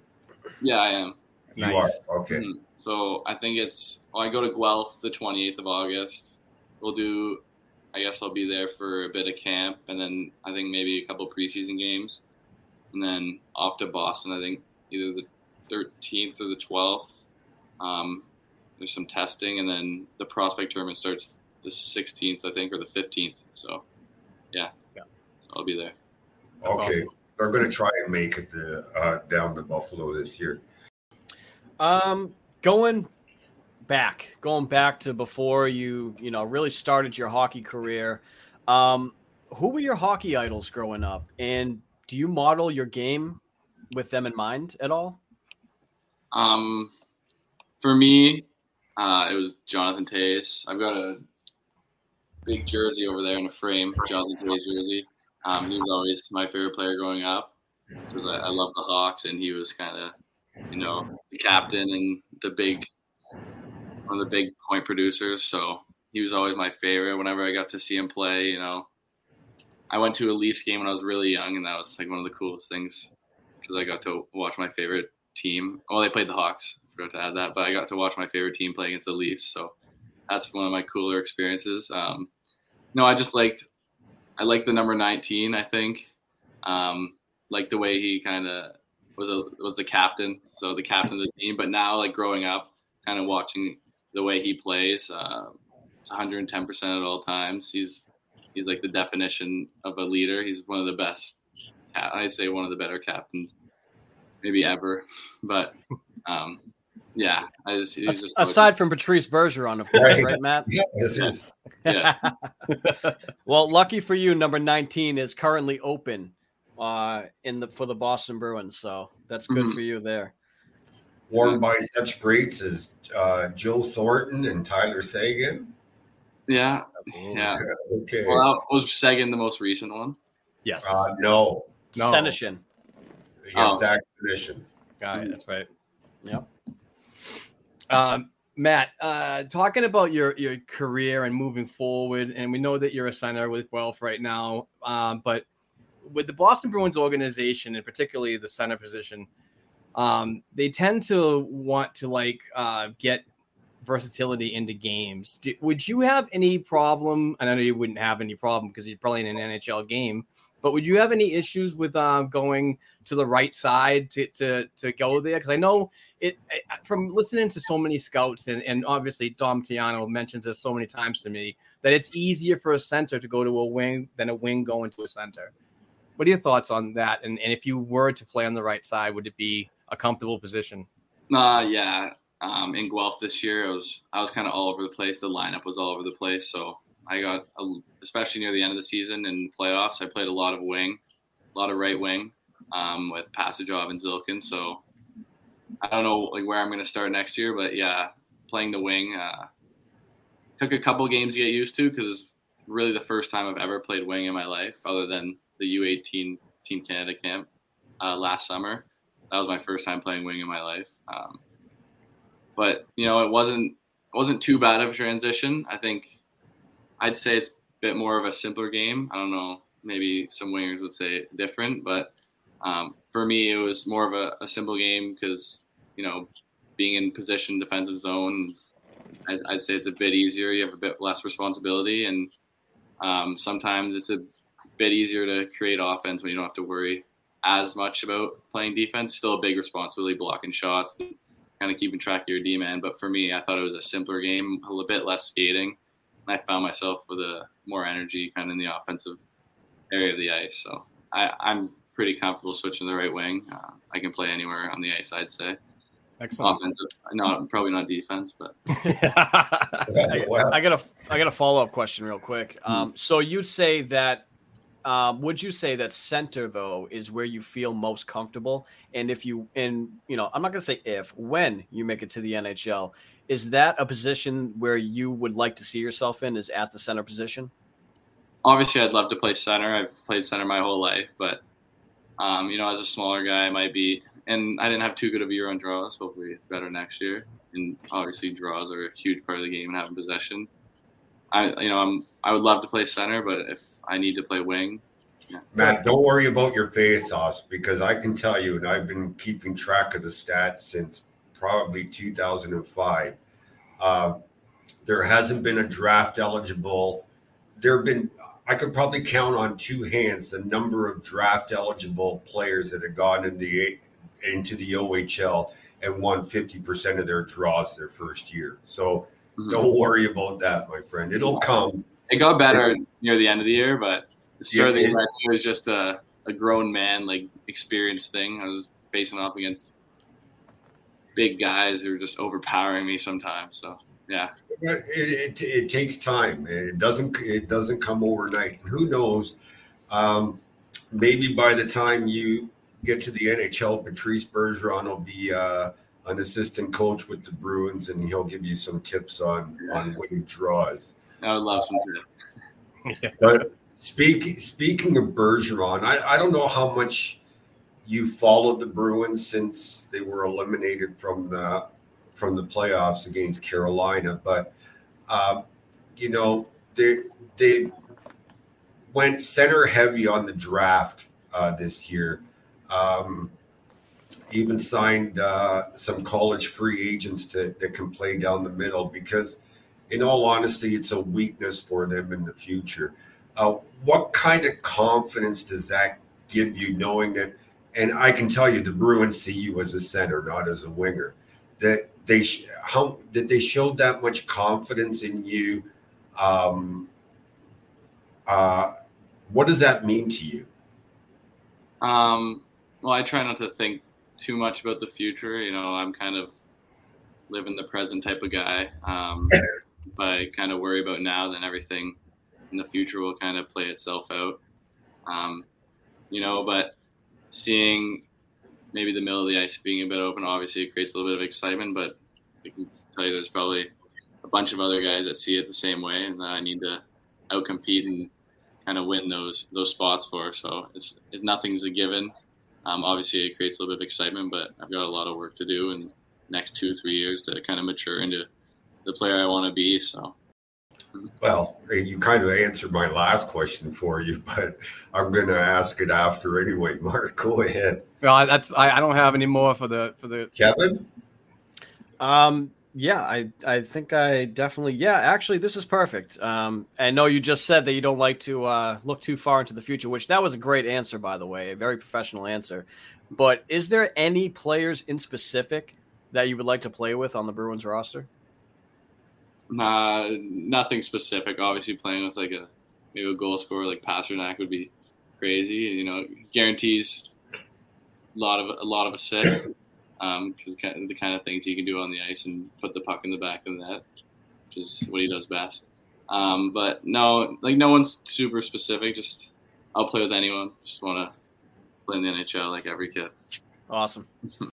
Yeah, I am. You Nice. are. Okay. Mhm. So I think it's. Well, I go to Guelph the 28th of August. We'll do. I guess I'll be there for a bit of camp, and then I think maybe a couple preseason games, and then off to Boston. I think either the 13th or the 12th. Um, there's some testing, and then the prospect tournament starts the 16th, I think, or the 15th. So, yeah, Yeah. I'll be there. That's okay. awesome. They're going to try and make it to, uh, down to Buffalo this year. Um, going back, going back to before you, you know, really started your hockey career. Um, who were your hockey idols growing up, and do you model your game with them in mind at all? Um, for me, uh, it was Jonathan Toews. I've got a big jersey over there in a frame, Jonathan Toews jersey. Um, he was always my favorite player growing up because I, I love the Hawks, and he was kind of, you know, the captain and the big, one of the big point producers. So he was always my favorite. Whenever I got to see him play, you know, I went to a Leafs game when I was really young, and that was like one of the coolest things because I got to watch my favorite team. Well, they played the Hawks. I forgot to add that, but I got to watch my favorite team play against the Leafs. So that's one of my cooler experiences. Um, no, I just liked, I liked the number 19. I think, um, like the way he kind of was a, was the captain, so the captain of the team. But now, like growing up, kind of watching the way he plays, uh, it's 110 percent at all times. He's he's like the definition of a leader. He's one of the best. I'd say one of the better captains maybe ever. But um, yeah, I just, he's just Aside from Patrice Bergeron, of course, Right. right, Matt? Yeah, this is yeah, well, lucky for you, number 19 is currently open uh, in the for the Boston Bruins. So that's good Mhm. for you there. worn by such greats as uh, Joe Thornton and Tyler Seguin. yeah, yeah. Okay. Well, was Seguin the most recent one. Yes. Uh, no, No. Senyshyn. the Oh. exact position. Guy. That's right. Yep. Um, Matt, uh, talking about your your career and moving forward, and we know that you're a center with Guelph right now, um, but with the Boston Bruins organization, and particularly the center position, um, they tend to want to like uh, get versatility into games. Do, would you have any problem? And I know you wouldn't have any problem because you're probably in an NHL game. But would you have any issues with uh, going to the right side to to, to go there? Because I know it from listening to so many scouts and, and obviously Dom Tiano mentions this so many times to me that it's easier for a center to go to a wing than a wing going to a center. What are your thoughts on that? And, and if you were to play on the right side, would it be a comfortable position? Uh, yeah. Um, in Guelph this year, was I was kind of all over the place. The lineup was all over the place, so I got especially near the end of the season and playoffs. I played a lot of wing, a lot of right wing, um, with Passagov and Zhilkin. So I don't know like where I'm going to start next year, but yeah, playing the wing uh, took a couple games to get used to because really the first time I've ever played wing in my life, other than the U18 Team Canada camp uh, last summer. That was my first time playing wing in my life. Um, but you know, it wasn't wasn't too bad of a transition. I think I'd say it's a bit more of a simpler game. I don't know, maybe some wingers would say different, but um, for me, it was more of a, a simple game because you know, being in position defensive zones, I'd, I'd say it's a bit easier. You have a bit less responsibility, and um, sometimes it's a bit easier to create offense when you don't have to worry as much about playing defense. Still a big responsibility blocking shots, kind of keeping track of your D man. But for me, I thought it was a simpler game, a little bit less skating, I found myself with a more energy kind of in the offensive area of the ice. So I, I'm pretty comfortable switching the right wing. Uh, I can play anywhere on the ice. I'd say Excellent. offensive, not probably not defense, but I, I got a I got a follow up question real quick. Hmm. Um, so you'd say that um, would you say that center though is where you feel most comfortable? And if you and you know, I'm not gonna say if when you make it to the NHL, is that a position where you would like to see yourself in? Is at the center position? obviously I'd love to play center. I've played center my whole life, but um, you know, as a smaller guy, I might be. And I didn't have too good of a year on draws. Hopefully, it's better next year. And obviously, draws are a huge part of the game and having possession. I, you know, I'm. I would love to play center, but if I need to play wing, Matt, don't worry about your face-offs because I can tell you, and I've been keeping track of the stats since probably 2005. Uh, there hasn't been a draft eligible. There have been. I could probably count on two hands the number of draft eligible players that have gone into the into the OHL and won 50% of their draws their first year. So Mhm. don't worry about that, my friend. It'll come. it got better near the end of the year. But the start of the Yeah. year, it was just a, a grown man like experience thing. I was facing off against big guys who were just overpowering me sometimes. So yeah. It, it, it takes time. It doesn't it doesn't come overnight. Who knows? Um, maybe by the time you get to the NHL, Patrice Bergeron will be uh, an assistant coach with the Bruins, and he'll give you some tips on on winning draws. I would love some tips. But speaking speaking of Bergeron, I, I don't know how much you followed the Bruins since they were eliminated from the from the playoffs against Carolina, but um, you know they they went center heavy on the draft uh, this year. Um, even signed uh, some college free agents to, that can play down the middle because in all honesty, it's a weakness for them in the future. Uh, what kind of confidence does that give you, knowing that? And I can tell you, the Bruins see you as a center, not as a winger. That they sh- how that they showed that much confidence in you. Um, uh, what does that mean to you? Um, well, I try not to think too much about the future. You know, I'm kind of living the present type of guy. Um, if I kind of worry about now, then everything in the future will kind of play itself out. Um, you know, but seeing maybe the middle of the ice being a bit open, obviously it creates a little bit of excitement, but I can tell you there's probably a bunch of other guys that see it the same way and that I need to outcompete and kind of win those those spots for. So it's, nothing's a given. Um, obviously, it creates a little bit of excitement, but I've got a lot of work to do in next two three years to kind of mature into the player I want to be. So. Well, you kind of answered my last question for you, but I'm going to ask it after anyway. Mark, go ahead. Well, that's I, I don't have any more for the for the Kevin. Um, yeah, I I think I definitely yeah. Actually, this is perfect. Um, I know you just said that you don't like to uh, look too far into the future, which that was a great answer, by the way, a very professional answer. But is there any players in specific that you would like to play with on the Bruins roster? Uh, nothing specific. Obviously, playing with like a maybe a goal scorer like Pastrnak would be crazy. You know, guarantees a lot of a lot of assists because um, the kind of things he can do on the ice and put the puck in the back of the net, which is what he does best. Um, but no, like no one's super specific. Just I'll play with anyone. Just want to play in the NHL like every kid. Awesome.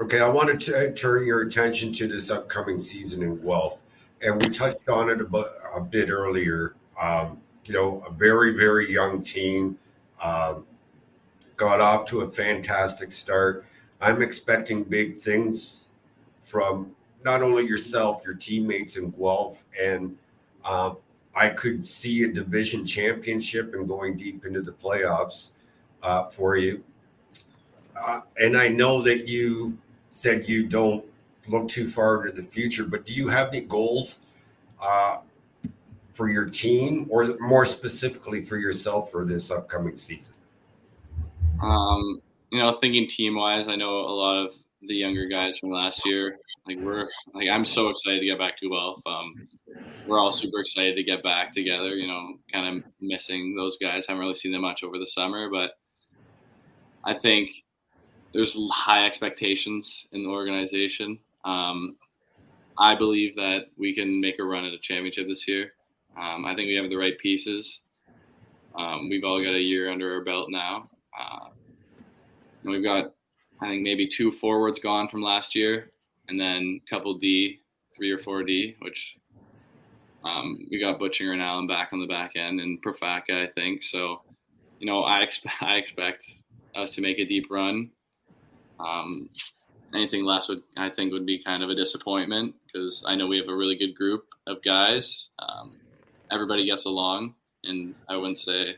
Okay, I wanted to turn your attention to this upcoming season in Guelph, and we touched on it a, bit, a bit earlier. Um, you know, a very, very young team um, got off to a fantastic start. I'm expecting big things from not only yourself, your teammates in Guelph, and um, I could see a division championship and going deep into the playoffs uh, for you. Uh, and I know that you said you don't look too far into the future, but do you have any goals uh, for your team or more specifically for yourself for this upcoming season? Um, you know, thinking team wise, I know a lot of the younger guys from last year. Like we're like I'm so excited to get back to Guelph. Um, we're all super excited to get back together. You know, kind of missing those guys. I haven't really seen them much over the summer, but I think there's high expectations in the organization. Um, I believe that we can make a run at a championship this year. Um, I think we have the right pieces. Um, we've all got a year under our belt now. Uh, and we've got, I think, maybe two forwards gone from last year, and then a couple D, three or four D, which um, we got Buchinger and Allen back on the back end, and Profaka, I think. So, you know, I expect I expect us to make a deep run. Um, anything less would I think would be kind of a disappointment because I know we have a really good group of guys. Um, everybody gets along, and I wouldn't say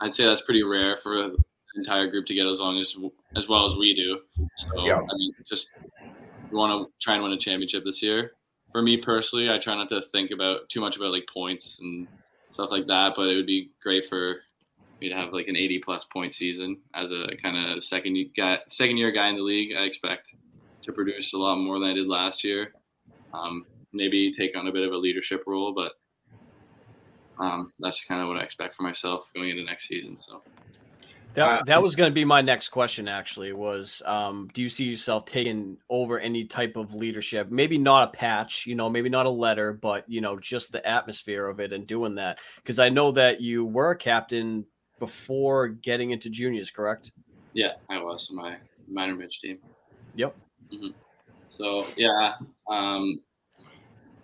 I'd say that's pretty rare for an entire group to get as long as as well as we do. So Yeah. I mean, just we want to try and win a championship this year. For me personally, I try not to think about too much about like points and stuff like that, but it would be great for me to have like an 80 plus point season as a kind of second guy, second year guy in the league. I expect to produce a lot more than I did last year. Um, maybe take on a bit of a leadership role, but um, that's kind of what I expect for myself going into next season. So. That, that was going to be my next question. Actually, was um, do you see yourself taking over any type of leadership? Maybe not a patch, you know, maybe not a letter, but you know, just the atmosphere of it and doing that. Because I know that you were a captain before getting into juniors, correct? Yeah, I was my minor midge team. Yep. hmm So yeah, um,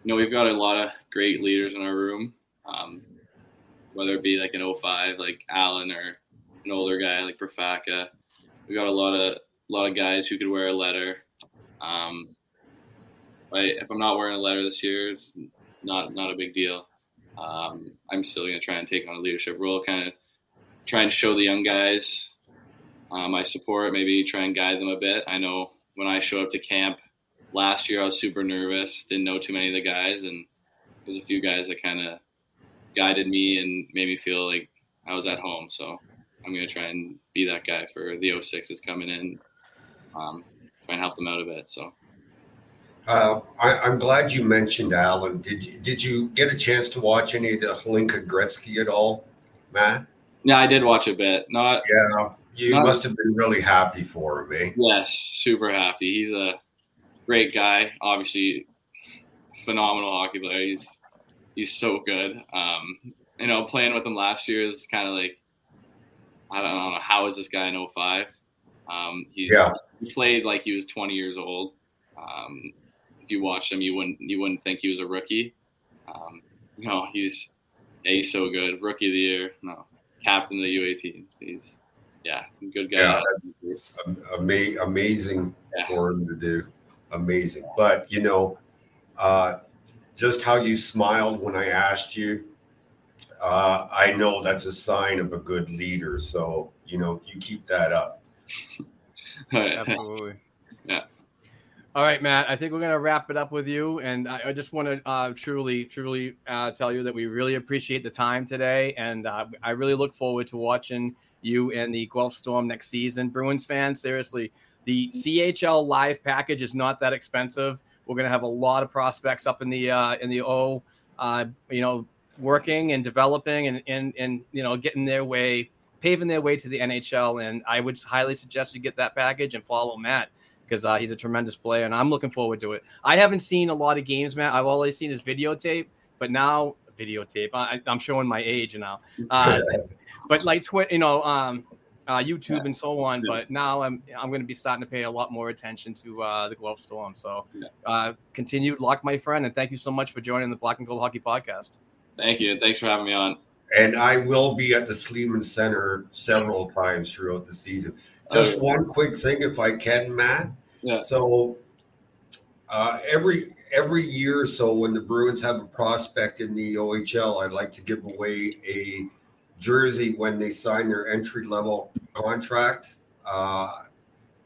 you know we've got a lot of great leaders in our room. Um, whether it be like an 05 like Allen or an older guy like Profaka, we got a lot of a lot of guys who could wear a letter. Um, if I'm not wearing a letter this year, it's not not a big deal. Um, I'm still gonna try and take on a leadership role, kind of try and show the young guys uh, my support, maybe try and guide them a bit. I know when I showed up to camp last year, I was super nervous, didn't know too many of the guys, and there's a few guys that kind of guided me and made me feel like I was at home. So I'm going to try and be that guy for the 06s coming in, um, try and help them out a bit. So. Uh, I, I'm glad you mentioned Allen. Did you, did you get a chance to watch any of the Hlinka Gretzky at all, Matt? Yeah, I did watch a bit. Not Yeah, You Not- must have been really happy for him, eh? Yes, super happy. He's a great guy. Obviously, phenomenal hockey player. He's he's so good. Um, you know, playing with him last year is kind of like I don't know how is this guy in 05? Um, he's Yeah. he played like he was 20 years old. Um, if you watched him, you wouldn't you wouldn't think he was a rookie. Um, you know, he's yeah, he's so good. Rookie of the year, no, captain of the U18. He's yeah, good guy. Yeah, that's ama- amazing Yeah. for him to do. Amazing. But, you know, uh, just how you smiled when I asked you, uh, I know that's a sign of a good leader. So, you know, you keep that up. Absolutely. All right, Matt. I think we're gonna wrap it up with you, and I, I just want to uh, truly, truly uh, tell you that we really appreciate the time today, and uh, I really look forward to watching you and the Guelph Storm next season. Bruins fans, seriously, the CHL live package is not that expensive. We're gonna have a lot of prospects up in the uh, in the O, uh, you know, working and developing and and and you know getting their way, paving their way to the NHL. And I would highly suggest you get that package and follow Matt because uh, he's a tremendous player, and I'm looking forward to it. I haven't seen a lot of games, Matt. I've always seen his videotape, but now videotape. I, I'm showing my age now. Uh, but like Twitter, you know, um, uh, YouTube and so on. But now I'm I'm going to be starting to pay a lot more attention to uh, the Guelph Storm. So uh, continue, lock my friend, and thank you so much for joining the Black and Gold Hockey Podcast. Thank you. Thanks for having me on. And I will be at the Sleeman Center several times throughout the season. Just one quick thing, if I can, Matt. Yeah. So uh, every every year or so, when the Bruins have a prospect in the OHL, I'd like to give away a jersey when they sign their entry level contract. Uh,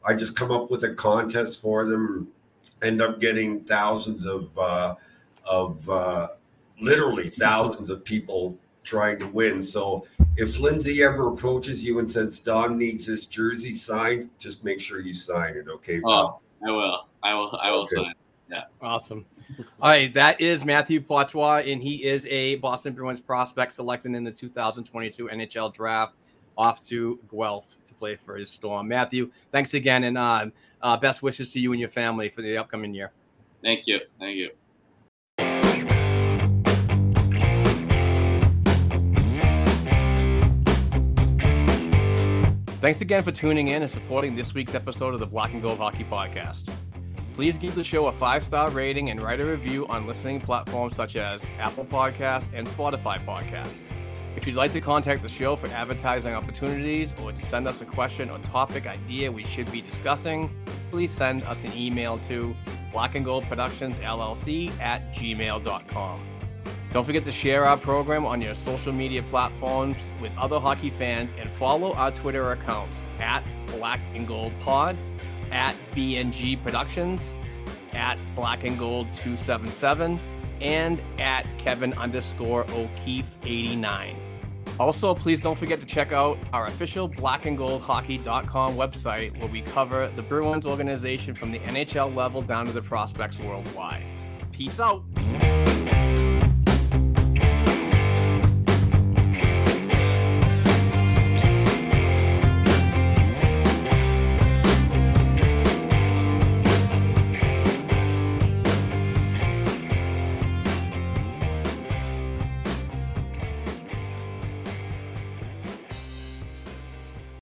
I just come up with a contest for them, end up getting thousands of uh, of uh, literally thousands of people trying to win. So if Lindsay ever approaches you and says Don needs this jersey signed, just make sure you sign it, okay? Oh, I will. I will. I will Okay. sign. Yeah. Awesome. All right, that is Matthew Poitras, and he is a Boston Bruins prospect selected in the 2022 NHL draft. Off to Guelph to play for his Storm. Matthew, thanks again, and uh, uh, best wishes to you and your family for the upcoming year. Thank you. Thank you. Thanks again for tuning in and supporting this week's episode of the Black and Gold Hockey Podcast. Please give the show a five star rating and write a review on listening platforms such as Apple Podcasts and Spotify Podcasts. If you'd like to contact the show for advertising opportunities or to send us a question or topic idea we should be discussing, please send us an email to black and gold productions llc at gmail.com. Don't forget to share our program on your social media platforms with other hockey fans and follow our Twitter accounts at Black and Gold Pod, at BNG Productions, at Black and Gold 277, and at Kevin underscore O'Keefe 89. Also, please don't forget to check out our official blackandgoldhockey.com website where we cover the Bruins organization from the NHL level down to the prospects worldwide. Peace out.